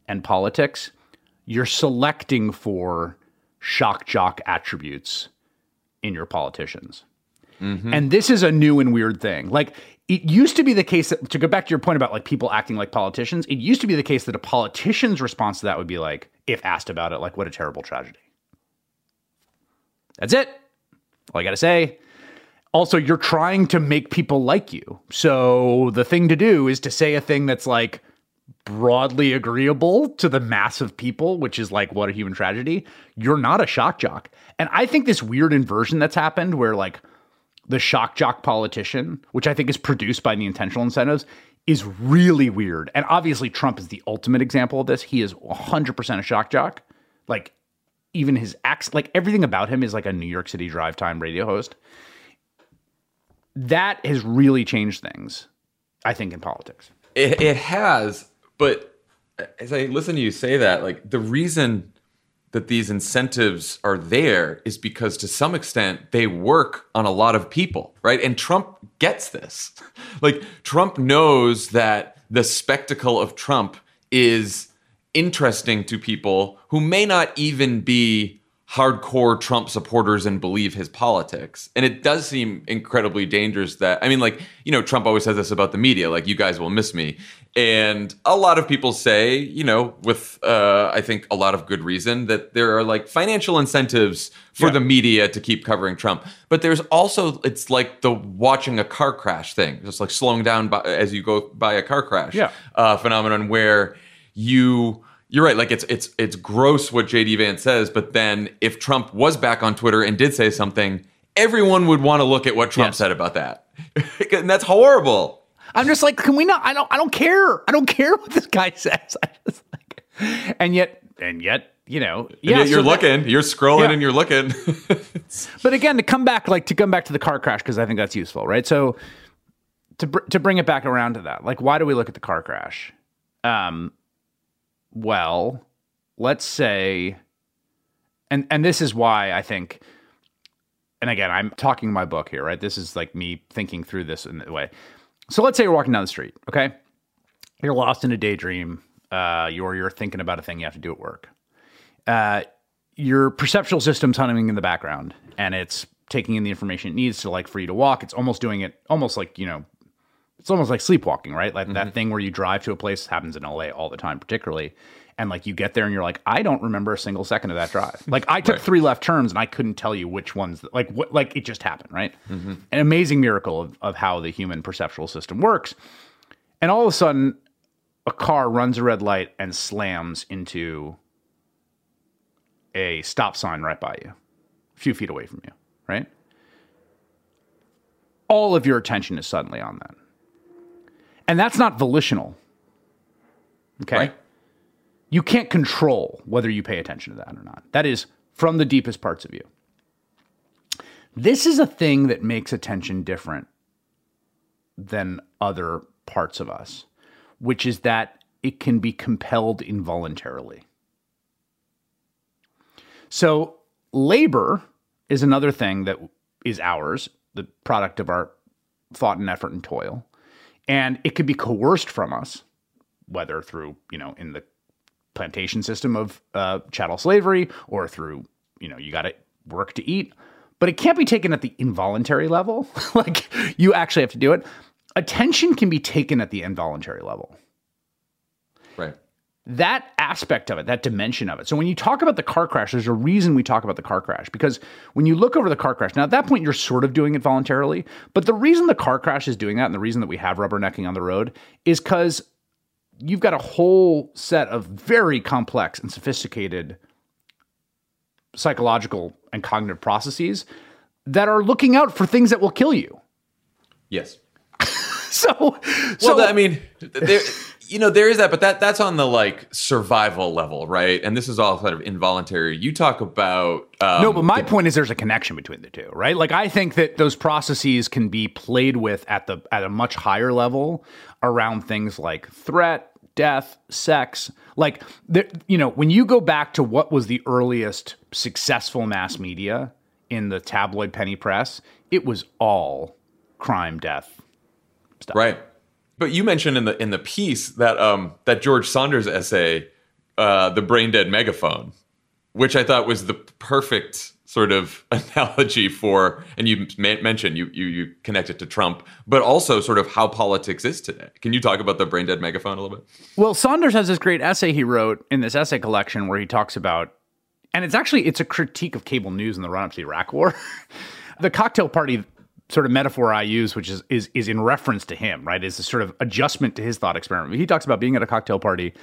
and politics you're selecting for shock jock attributes in your politicians Mm-hmm. and this is a new and weird thing like it used to be the case that to go back to your point about like people acting like politicians it used to be the case that a politician's response to that would be like if asked about it like what a terrible tragedy that's it all I got to say. Also, you're trying to make people like you. So the thing to do is to say a thing that's like broadly agreeable to the mass of people, which is like what a human tragedy. You're not a shock jock. And I think this weird inversion that's happened where like the shock jock politician, which I think is produced by the intentional incentives, is really weird. And obviously, Trump is the ultimate example of this. He is 100% a shock jock. Like, even his acts, like everything about him is like a New York City drive time radio host. That has really changed things, I think, in politics. It, it has, but as I listen to you say that, like the reason that these incentives are there is because to some extent they work on a lot of people, right? And Trump gets this. Like Trump knows that the spectacle of Trump is interesting to people who may not even be hardcore Trump supporters and believe his politics. And it does seem incredibly dangerous that, I mean, like, you know, Trump always says this about the media, like, you guys will miss me. And a lot of people say, you know, with, uh, I think, a lot of good reason, that there are like financial incentives for the media to keep covering Trump. But there's also, it's like the watching a car crash thing, just like slowing down by, as you go by a car crash Yeah. uh, phenomenon where you you're right like it's it's it's gross what JD Vance says but then if Trump was back on Twitter and did say something everyone would want to look at what Trump Yes. said about that and that's horrible I'm just like, can we not? I don't. I don't care. I don't care what this guy says. I just like, and yet, and yet, you know, yeah, yet you're so that- looking you're scrolling Yeah. and you're looking But again, to come back, like to come back to the car crash, because I think that's useful, right? So to br- to bring it back around to that, like, why do we look at the car crash? Um, well, let's say, and and this is why I think, and again, I'm talking my book here, right? This is like me thinking through this in a way. So let's say you're walking down the street, okay? You're lost in a daydream. Uh, you're you're thinking about a thing you have to do at work. Uh, your perceptual system's hunting in the background and it's taking in the information it needs to like for you to walk. It's almost doing it almost like, you know, it's almost like sleepwalking, right? Like that thing where you drive to a place happens in LA all the time, particularly. And like you get there and you're like, I don't remember a single second of that drive. Like I took three left turns and I couldn't tell you which ones, like what, like it just happened, right? Mm-hmm. An amazing miracle of, of how the human perceptual system works. And all of a sudden, a car runs a red light and slams into a stop sign right by you, a few feet away from you, right? All of your attention is suddenly on that. And that's not volitional. Okay. Right. You can't control whether you pay attention to that or not. That is from the deepest parts of you. This is a thing that makes attention different than other parts of us, which is that it can be compelled involuntarily. So, labor is another thing that is ours, the product of our thought and effort and toil. And it could be coerced from us, whether through, you know, in the plantation system of uh, chattel slavery or through, you know, you got to work to eat. But it can't be taken at the involuntary level. like you actually have to do it. Attention can be taken at the involuntary level. right that aspect of it, that dimension of it. So when you talk about the car crash, there's a reason we talk about the car crash because when you look over the car crash, now at that point you're sort of doing it voluntarily, but the reason the car crash is doing that and the reason that we have rubbernecking on the road is because you've got a whole set of very complex and sophisticated psychological and cognitive processes that are looking out for things that will kill you. Yes. so, so well, I mean, you know, there is that, but that that's on the like survival level, right? And this is all sort of involuntary. You talk about um, no, but my the, point is there's a connection between the two, right? Like I think that those processes can be played with at the at a much higher level around things like threat, death, sex. Like, there, you know, when you go back to what was the earliest successful mass media in the tabloid penny press, it was all crime, death, stuff. Right. But you mentioned in the in the piece that um that George Saunders essay, uh, the brain dead megaphone, which I thought was the perfect sort of analogy for, and you mentioned you, you you connect it to Trump, but also sort of how politics is today. Can you talk about the brain dead megaphone a little bit? Well, Saunders has this great essay he wrote in this essay collection where he talks about, and it's actually it's a critique of cable news in the run up to the Iraq War. the cocktail party sort of metaphor I use, which is is is in reference to him, right? Is a sort of adjustment to his thought experiment. He talks about being at a cocktail party,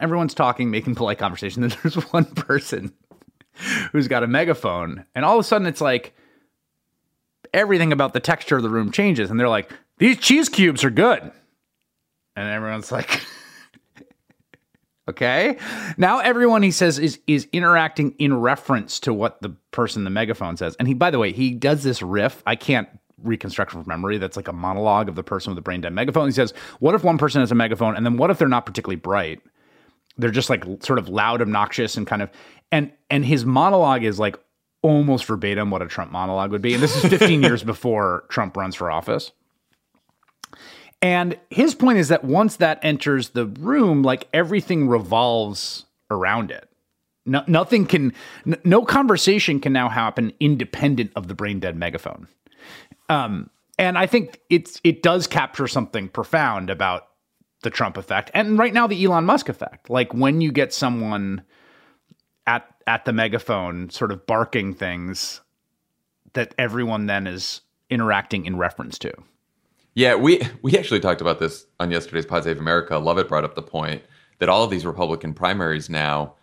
everyone's talking, making polite conversation. Then there's one person who's got a megaphone, and all of a sudden it's like everything about the texture of the room changes, and they're like, "These cheese cubes are good," and everyone's like. Okay. Now everyone he says is is interacting in reference to what the person the megaphone says. And he by the way, he does this riff. I can't reconstruct from memory. That's like a monologue of the person with the brain dead megaphone. He says, "What if one person has a megaphone, and then what if they're not particularly bright? They're just like sort of loud, obnoxious, and kind of." And and his monologue is like almost verbatim what a Trump monologue would be. And this is 15 years before Trump runs for office. And his point is that once that enters the room, like everything revolves around it. No, nothing can, no conversation can now happen independent of the brain dead megaphone. Um, and I think it's it does capture something profound about the Trump effect, and right now the Elon Musk effect. Like when you get someone at at the megaphone, sort of barking things that everyone then is interacting in reference to. Yeah, we we actually talked about this on yesterday's Pod Save America. Lovett brought up the point that all of these Republican primaries now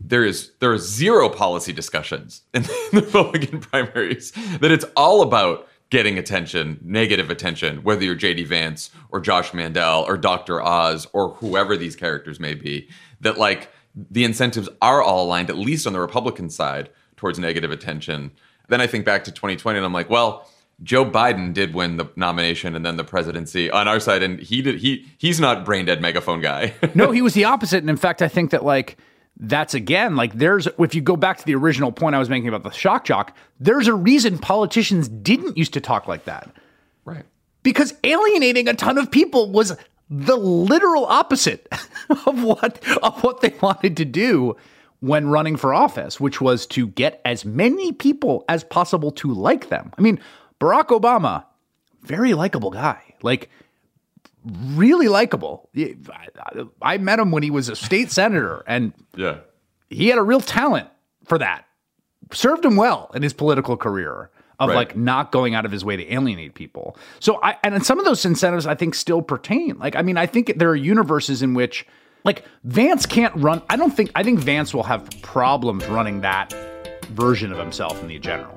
there is there are zero policy discussions in the Republican primaries. That it's all about getting attention, negative attention, whether you're JD Vance or Josh Mandel or Dr. Oz or whoever these characters may be, that like the incentives are all aligned, at least on the Republican side, towards negative attention. Then I think back to 2020 and I'm like, well, Joe Biden did win the nomination and then the presidency on our side, and he did he he's not brain dead megaphone guy. no, he was the opposite. And in fact, I think that like that's again like there's if you go back to the original point I was making about the shock jock, there's a reason politicians didn't used to talk like that. Right. Because alienating a ton of people was the literal opposite of what of what they wanted to do when running for office, which was to get as many people as possible to like them. I mean, Barack Obama, very likable guy. Like really likable. I met him when he was a state senator, and yeah, he had a real talent for that. Served him well in his political career of right. like not going out of his way to alienate people. So I and some of those incentives I think still pertain. Like I mean, I think there are universes in which like Vance can't run. I don't think I think Vance will have problems running that version of himself in the general.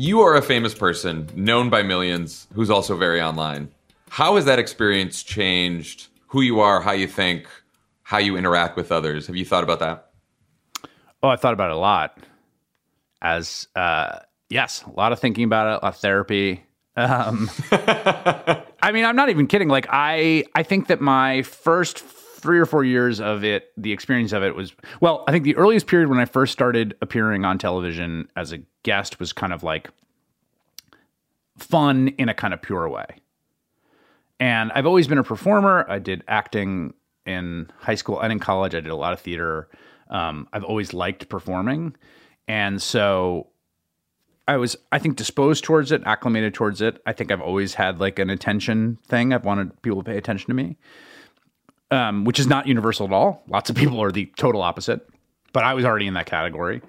You are a famous person, known by millions, who's also very online. How has that experience changed who you are, how you think, how you interact with others? Have you thought about that? Oh, I thought about it a lot. As uh, Yes, a lot of thinking about it, a lot of therapy. Um, I mean, I'm not even kidding. Like, I I think that my first three or four years of it, the experience of it was well. I think the earliest period when I first started appearing on television as a guest was kind of like fun in a kind of pure way. And I've always been a performer. I did acting in high school and in college. I did a lot of theater. Um, I've always liked performing, and so I was, I think, disposed towards it, acclimated towards it. I think I've always had like an attention thing. I've wanted people to pay attention to me, um, which is not universal at all. Lots of people are the total opposite, but I was already in that category.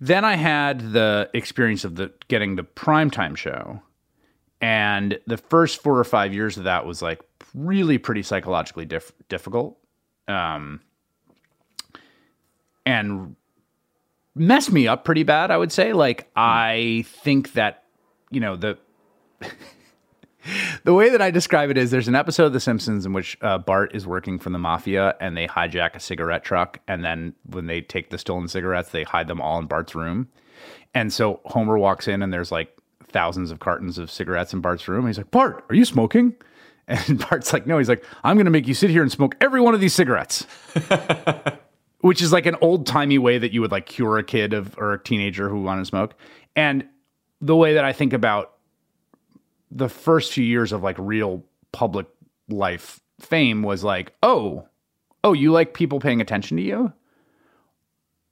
Then I had the experience of the getting the primetime show, and the first four or five years of that was like really pretty psychologically diff- difficult, um, and messed me up pretty bad. I would say. Like I think that you know the. the way that I describe it is there's an episode of The Simpsons in which uh, Bart is working for the mafia and they hijack a cigarette truck. And then when they take the stolen cigarettes, they hide them all in Bart's room. And so Homer walks in and there's like thousands of cartons of cigarettes in Bart's room. He's like, Bart, are you smoking? And Bart's like, no. He's like, I'm going to make you sit here and smoke every one of these cigarettes. Which is like an old timey way that you would like cure a kid of or a teenager who wanted to smoke. And the way that I think about the first few years of like real public life fame was like, oh, oh, you like people paying attention to you?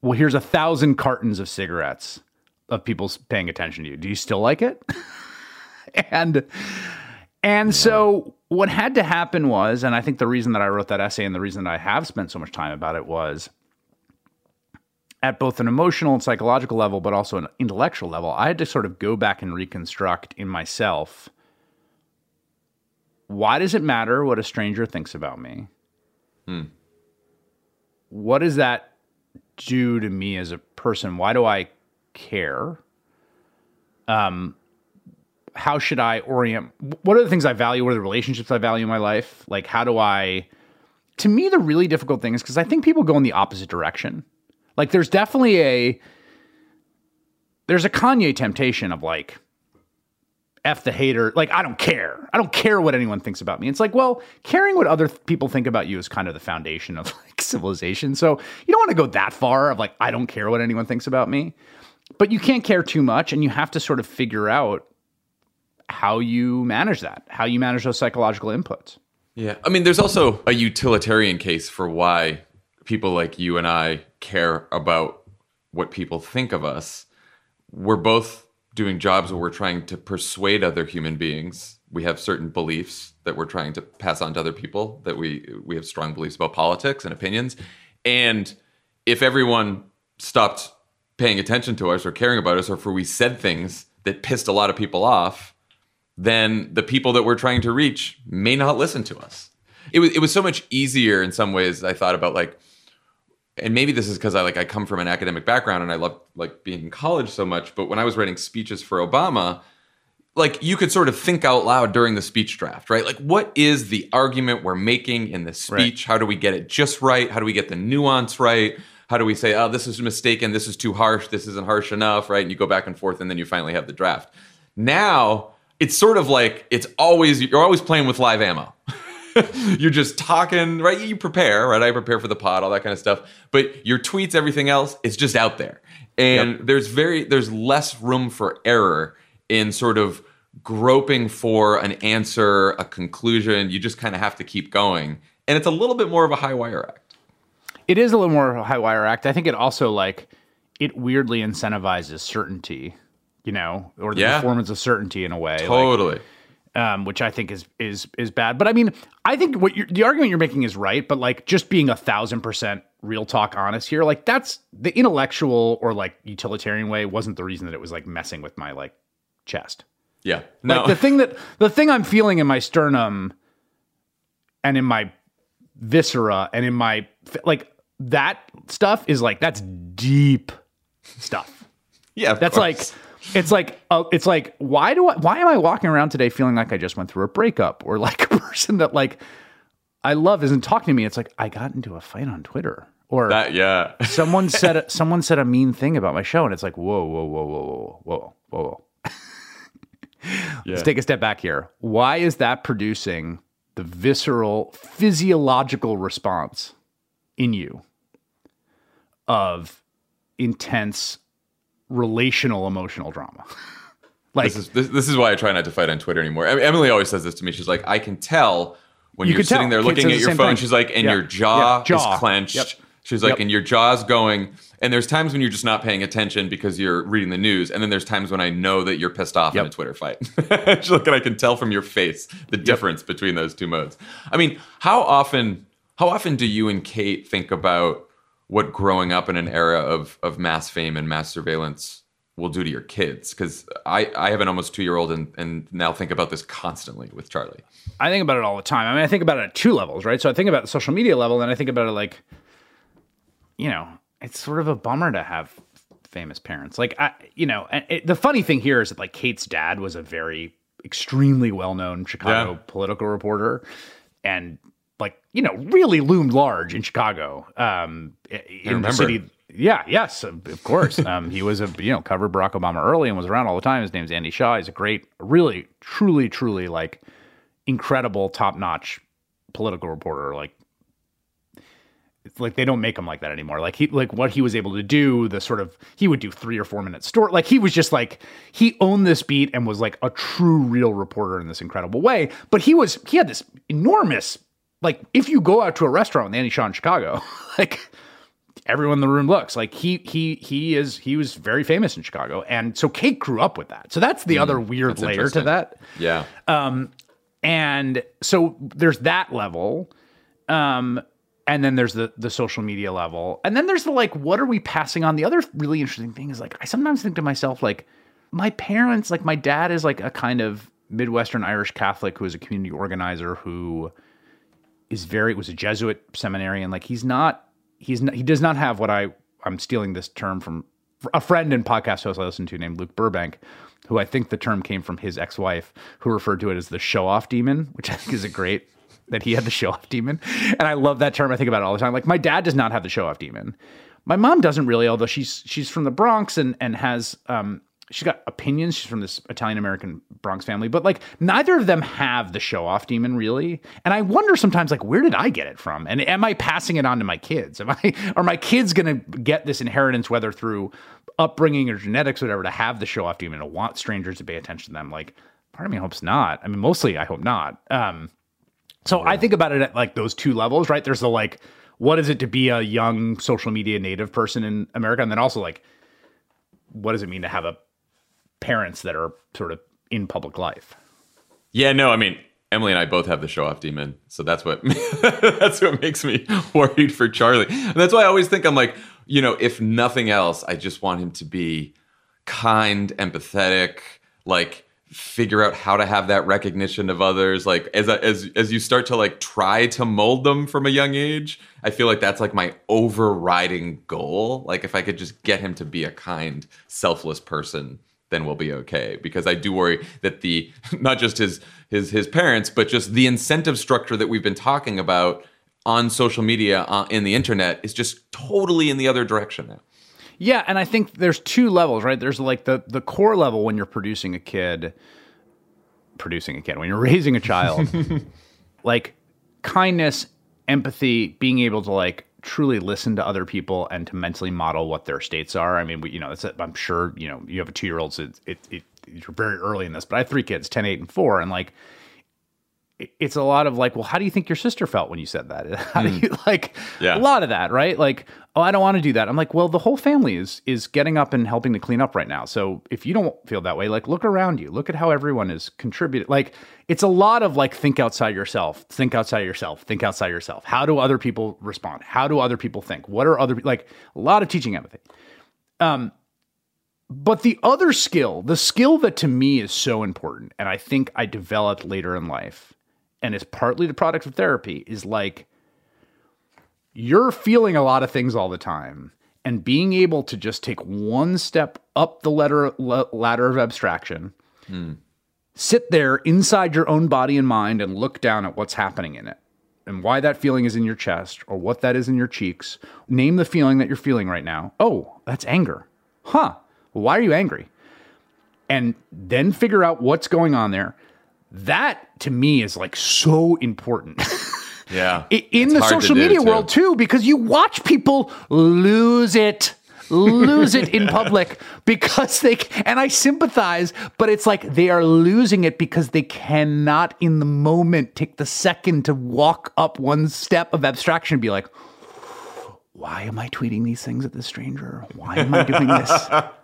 Well, here's a thousand cartons of cigarettes of people paying attention to you. Do you still like it? and and so what had to happen was, and I think the reason that I wrote that essay and the reason that I have spent so much time about it was at both an emotional and psychological level, but also an intellectual level, I had to sort of go back and reconstruct in myself why does it matter what a stranger thinks about me? What does that do to me as a person? Why do I care? Um, how should I orient? What are the things I value? What are the relationships I value in my life? Like, how do I? To me, the really difficult thing is because I think people go in the opposite direction. Like, there's definitely a there's a Kanye temptation of like, F the hater. Like, I don't care. I don't care what anyone thinks about me. It's like, well, caring what other th- people think about you is kind of the foundation of like civilization. So you don't want to go that far of like, I don't care what anyone thinks about me. But you can't care too much, and you have to sort of figure out how you manage that, how you manage those psychological inputs. Yeah. I mean, there's also a utilitarian case for why people like you and I care about what people think of us. We're both doing jobs where we're trying to persuade other human beings. We have certain beliefs that we're trying to pass on to other people, that we we have strong beliefs about politics and opinions. And if everyone stopped paying attention to us or caring about us or if we said things that pissed a lot of people off, then the people that we're trying to reach may not listen to us. It was it was so much easier in some ways. I thought about like, and maybe this is because I like I come from an academic background and I love like being in college so much. But when I was writing speeches for Obama, like you could sort of think out loud during the speech draft, right? Like, what is the argument we're making in this speech? How do we get it just right? How do we get the nuance right? How do we say, oh, this is mistaken, this is too harsh, this isn't harsh enough, right? And you go back and forth, and then you finally have the draft. Now it's sort of like it's always you're always playing with live ammo. you're just talking, right? You prepare, right? I prepare for the pod, all that kind of stuff. But your tweets, everything else, is just out there. And there's very there's less room for error in sort of groping for an answer, a conclusion. You just kind of have to keep going. And it's a little bit more of a high wire act. It is a little more of a high wire act. I think it also like it weirdly incentivizes certainty, you know, or the Yeah. performance of certainty in a way. like, Totally. Um, which I think is is is bad. But I mean, I think what you're, the argument you're making is right. But like, just being a thousand percent real talk honest here, like that's the intellectual or like utilitarian way wasn't the reason that it was like messing with my like chest. yeah. No. Like the thing that the thing I'm feeling in my sternum and in my viscera and in my like that stuff is like that's deep stuff. yeah. That's course. like it's like uh, it's like why do I why am I walking around today feeling like I just went through a breakup or like a person that like I love isn't talking to me. It's like I got into a fight on Twitter or that, yeah. someone said someone said a mean thing about my show and it's like whoa whoa whoa whoa whoa whoa whoa. yeah. Let's take a step back here. Why is that producing the visceral physiological response in you of intense relational emotional drama? like This is this, this is why I try not to fight on Twitter anymore. Em- Emily always says this to me. She's like, I can tell when You tell. sitting there looking at your phone. thing. She's like, and Yeah. your jaw, Yeah. Jaw. is clenched. Yep. She's like, Yep. and your jaw's going. And there's times when you're just not paying attention because you're reading the news. And then there's times when I know that you're pissed off in a Twitter fight. She's like, and I can tell from your face the difference between those two modes. I mean, how often how often do you and Kate think about what growing up in an era of of mass fame and mass surveillance will do to your kids? Because I, I have an almost two year old and, and now think about this constantly with Charlie. I think about it all the time. I mean, I think about it at two levels, right? So I think about the social media level, and I think about it like, you know, it's sort of a bummer to have famous parents. Like, I, you know, and it, the funny thing here is that like Kate's dad was a very extremely well known Chicago Yeah. political reporter, and you know really loomed large in Chicago. Um, in the city. Yeah, yes, of course. Um, he was a you know covered Barack Obama early and was around all the time. His name's Andy Shaw. He's a great, really, truly, truly like incredible, top notch political reporter. Like, it's like they don't make him like that anymore. Like he, like what he was able to do, the sort of he would do three or four minute story. Like he was just like he owned this beat and was like a true, real reporter in this incredible way. But he was he had this enormous like if you go out to a restaurant with Andy Shaw in Chicago, like everyone in the room looks like he he he is he was very famous in Chicago, and so Kate grew up with that. So that's the other weird layer to that. Yeah. And so there's that level, um, and then there's the the social media level, and then there's the like, what are we passing on? The other really interesting thing is like, I sometimes think to myself like, my parents, like my dad is like a kind of Midwestern Irish Catholic who is a community organizer who is very it was a Jesuit seminarian. Like he's not he's not, he does not have what I I'm stealing this term from a friend and podcast host I listen to named Luke Burbank, who I think the term came from his ex-wife, who referred to it as the show-off demon, which I think is a great that he had the show-off demon. And I love that term. I think about it all the time. Like my dad does not have the show-off demon. My mom doesn't really, although she's she's from the Bronx and and has um she's got opinions. She's from this Italian American Bronx family, but like neither of them have the show off demon really. And I wonder sometimes like where did I get it from? And am I passing it on to my kids? Am I are my kids going to get this inheritance whether through upbringing or genetics or whatever to have the show off demon to want strangers to pay attention to them? Like part of me hopes not. I mean mostly I hope not. Um so I think about it at like those two levels, right? There's the like what is it to be a young social media native person in America and then also like what does it mean to have a parents that are sort of in public life. Yeah, no, I mean, Emily and I both have the show off demon. So that's what that's what makes me worried for Charlie. And that's why I always think I'm like, you know, if nothing else, I just want him to be kind, empathetic, like figure out how to have that recognition of others like as as as you start to like try to mold them from a young age i feel like that's like my overriding goal like if i could just get him to be a kind selfless person then we'll be okay. Because i do worry that the not just his his his parents but just the incentive structure that we've been talking about on social media uh, in the internet is just totally in the other direction now. Yeah, and I think there's two levels, right? There's like the the core level when you're producing a kid, producing a kid, when you're raising a child, like kindness, empathy, being able to like truly listen to other people and to mentally model what their states are. I mean, we, you know, that's I'm sure you know you have a two year old, so it, it, it you're very early in this, but I have three kids, 10, 8, and four, and like it's a lot of like, well, how do you think your sister felt when you said that? How do you like Yeah. a lot of that, right? Like, oh, I don't want to do that. I'm like, well, the whole family is is getting up and helping to clean up right now. So if you don't feel that way, like look around you. Look at how everyone is contributing. Like it's a lot of like think outside yourself, think outside yourself, think outside yourself. How do other people respond? How do other people think? What are other like a lot of teaching empathy. Um but the other skill, the skill that to me is so important, and I think I developed later in life, and is partly the product of therapy, is like you're feeling a lot of things all the time, and being able to just take one step up the ladder, la- ladder of abstraction, hmm. sit there inside your own body and mind, and look down at what's happening in it. and why that feeling is in your chest or what that is in your cheeks. Name the feeling that you're feeling right now. Oh, that's anger. Huh. Why are you angry? And then figure out what's going on there. That to me is like so important. Yeah. In It's the social media too. world too because you watch people lose it lose it in public because they and I sympathize but it's like they are losing it because they cannot in the moment take the second to walk up one step of abstraction and be like why am I tweeting these things at this stranger why am I doing this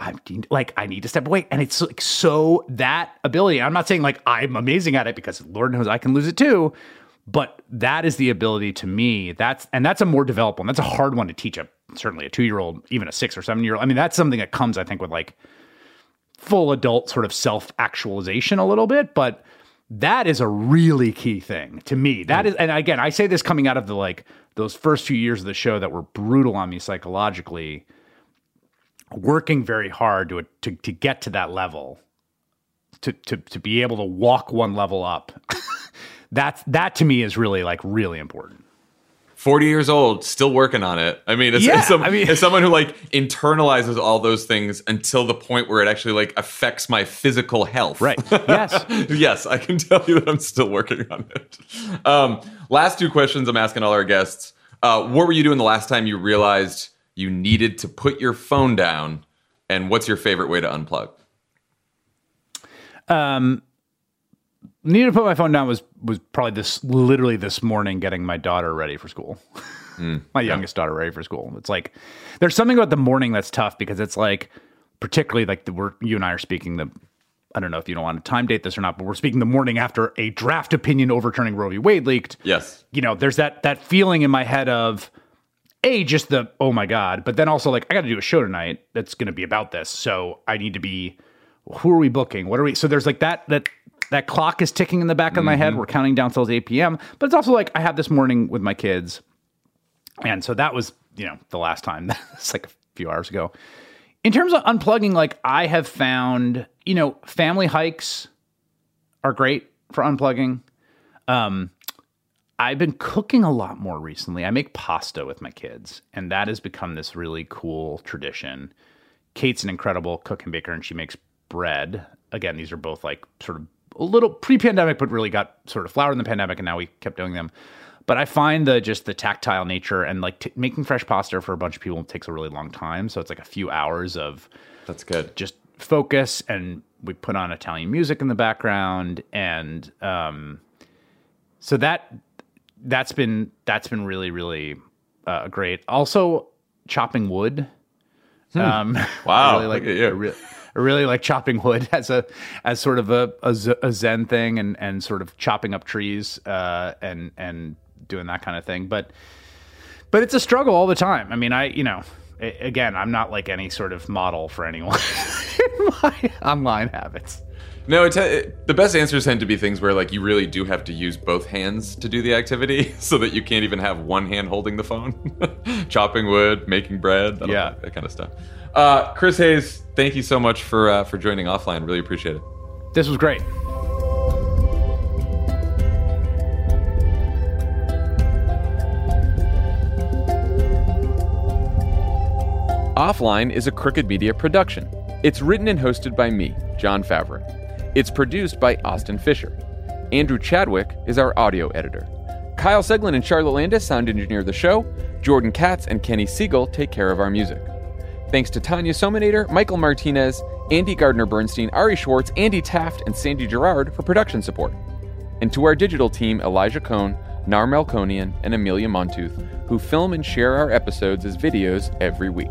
I need, like I need to step away, and it's like so that ability. I'm not saying like I'm amazing at it because Lord knows I can lose it too, but that is the ability to me. That's and that's a more developed one. That's a hard one to teach a certainly a two year old, even a six or seven year old. I mean, that's something that comes I think with like full adult sort of self actualization a little bit, but that is a really key thing to me. That is, and again, I say this coming out of the like those first few years of the show that were brutal on me psychologically working very hard to to to get to that level to to to be able to walk one level up that's that to me is really like really important 40 years old, still working on it. I mean, it's, Yeah, it's some, I mean- as someone who like internalizes all those things until the point where it actually like affects my physical health. right yes yes, I can tell you that I'm still working on it. Um, last two questions I'm asking all our guests. Uh, what were you doing the last time you realized you needed to put your phone down? And what's your favorite way to unplug? Um, needed to put my phone down was was probably this literally this morning getting my daughter ready for school hmm, my youngest daughter ready for school it's like there's something about the morning that's tough because it's like particularly like the we're you and i are speaking the i don't know if you don't want to time date this or not but we're speaking the morning after a draft opinion overturning roe v wade leaked Yes. you know, there's that that feeling in my head of a just the oh my god, but then also like I got to do a show tonight that's going to be about this, so I need to be. Who are we booking? What are we? So there's like that that that clock is ticking in the back of my head. We're counting down till 8 p.m. But it's also like I have this morning with my kids, and so that was you know the last time. it's like a few hours ago. In terms of unplugging, like I have found, you know, family hikes are great for unplugging. Um, I've been cooking a lot more recently. I make pasta with my kids, and that has become this really cool tradition. Kate's an incredible cook and baker, and she makes bread. Again, these are both like sort of a little pre-pandemic, but really got sort of flowered in the pandemic, and now we kept doing them. But I find the just the tactile nature and like t- making fresh pasta for a bunch of people takes a really long time. So it's like a few hours of That's good. just focus and we put on Italian music in the background and um so that that's been that's been really really uh, great also chopping wood um Wow, I really like look at you. I re- I really like chopping wood as a as sort of a zen thing and and sort of chopping up trees uh and and doing that kind of thing but but it's a struggle all the time. I mean, I, you know, again, I'm not like any sort of model for anyone in my online habits. No, it's, it, the best answers tend to be things where like you really do have to use both hands to do the activity, so that you can't even have one hand holding the phone. Chopping wood, making bread, that, Yeah. that kind of stuff. Uh, Chris Hayes, thank you so much for uh, for joining offline. Really appreciate it. This was great. Offline is a Crooked Media production. It's written and hosted by me, Jon Favreau. It's produced by Austin Fisher. Andrew Chadwick is our audio editor. Kyle Seglin and Charlotte Landes sound engineer the show. Jordan Katz and Kenny Siegel take care of our music. Thanks to Tanya Somanader, Michael Martinez, Andy Gardner Bernstein, Ari Schwartz, Andy Taft, and Sandy Girard for production support. And to our digital team, Elijah Cone, Nar Melkonian, and Amelia Montooth, who film and share our episodes as videos every week.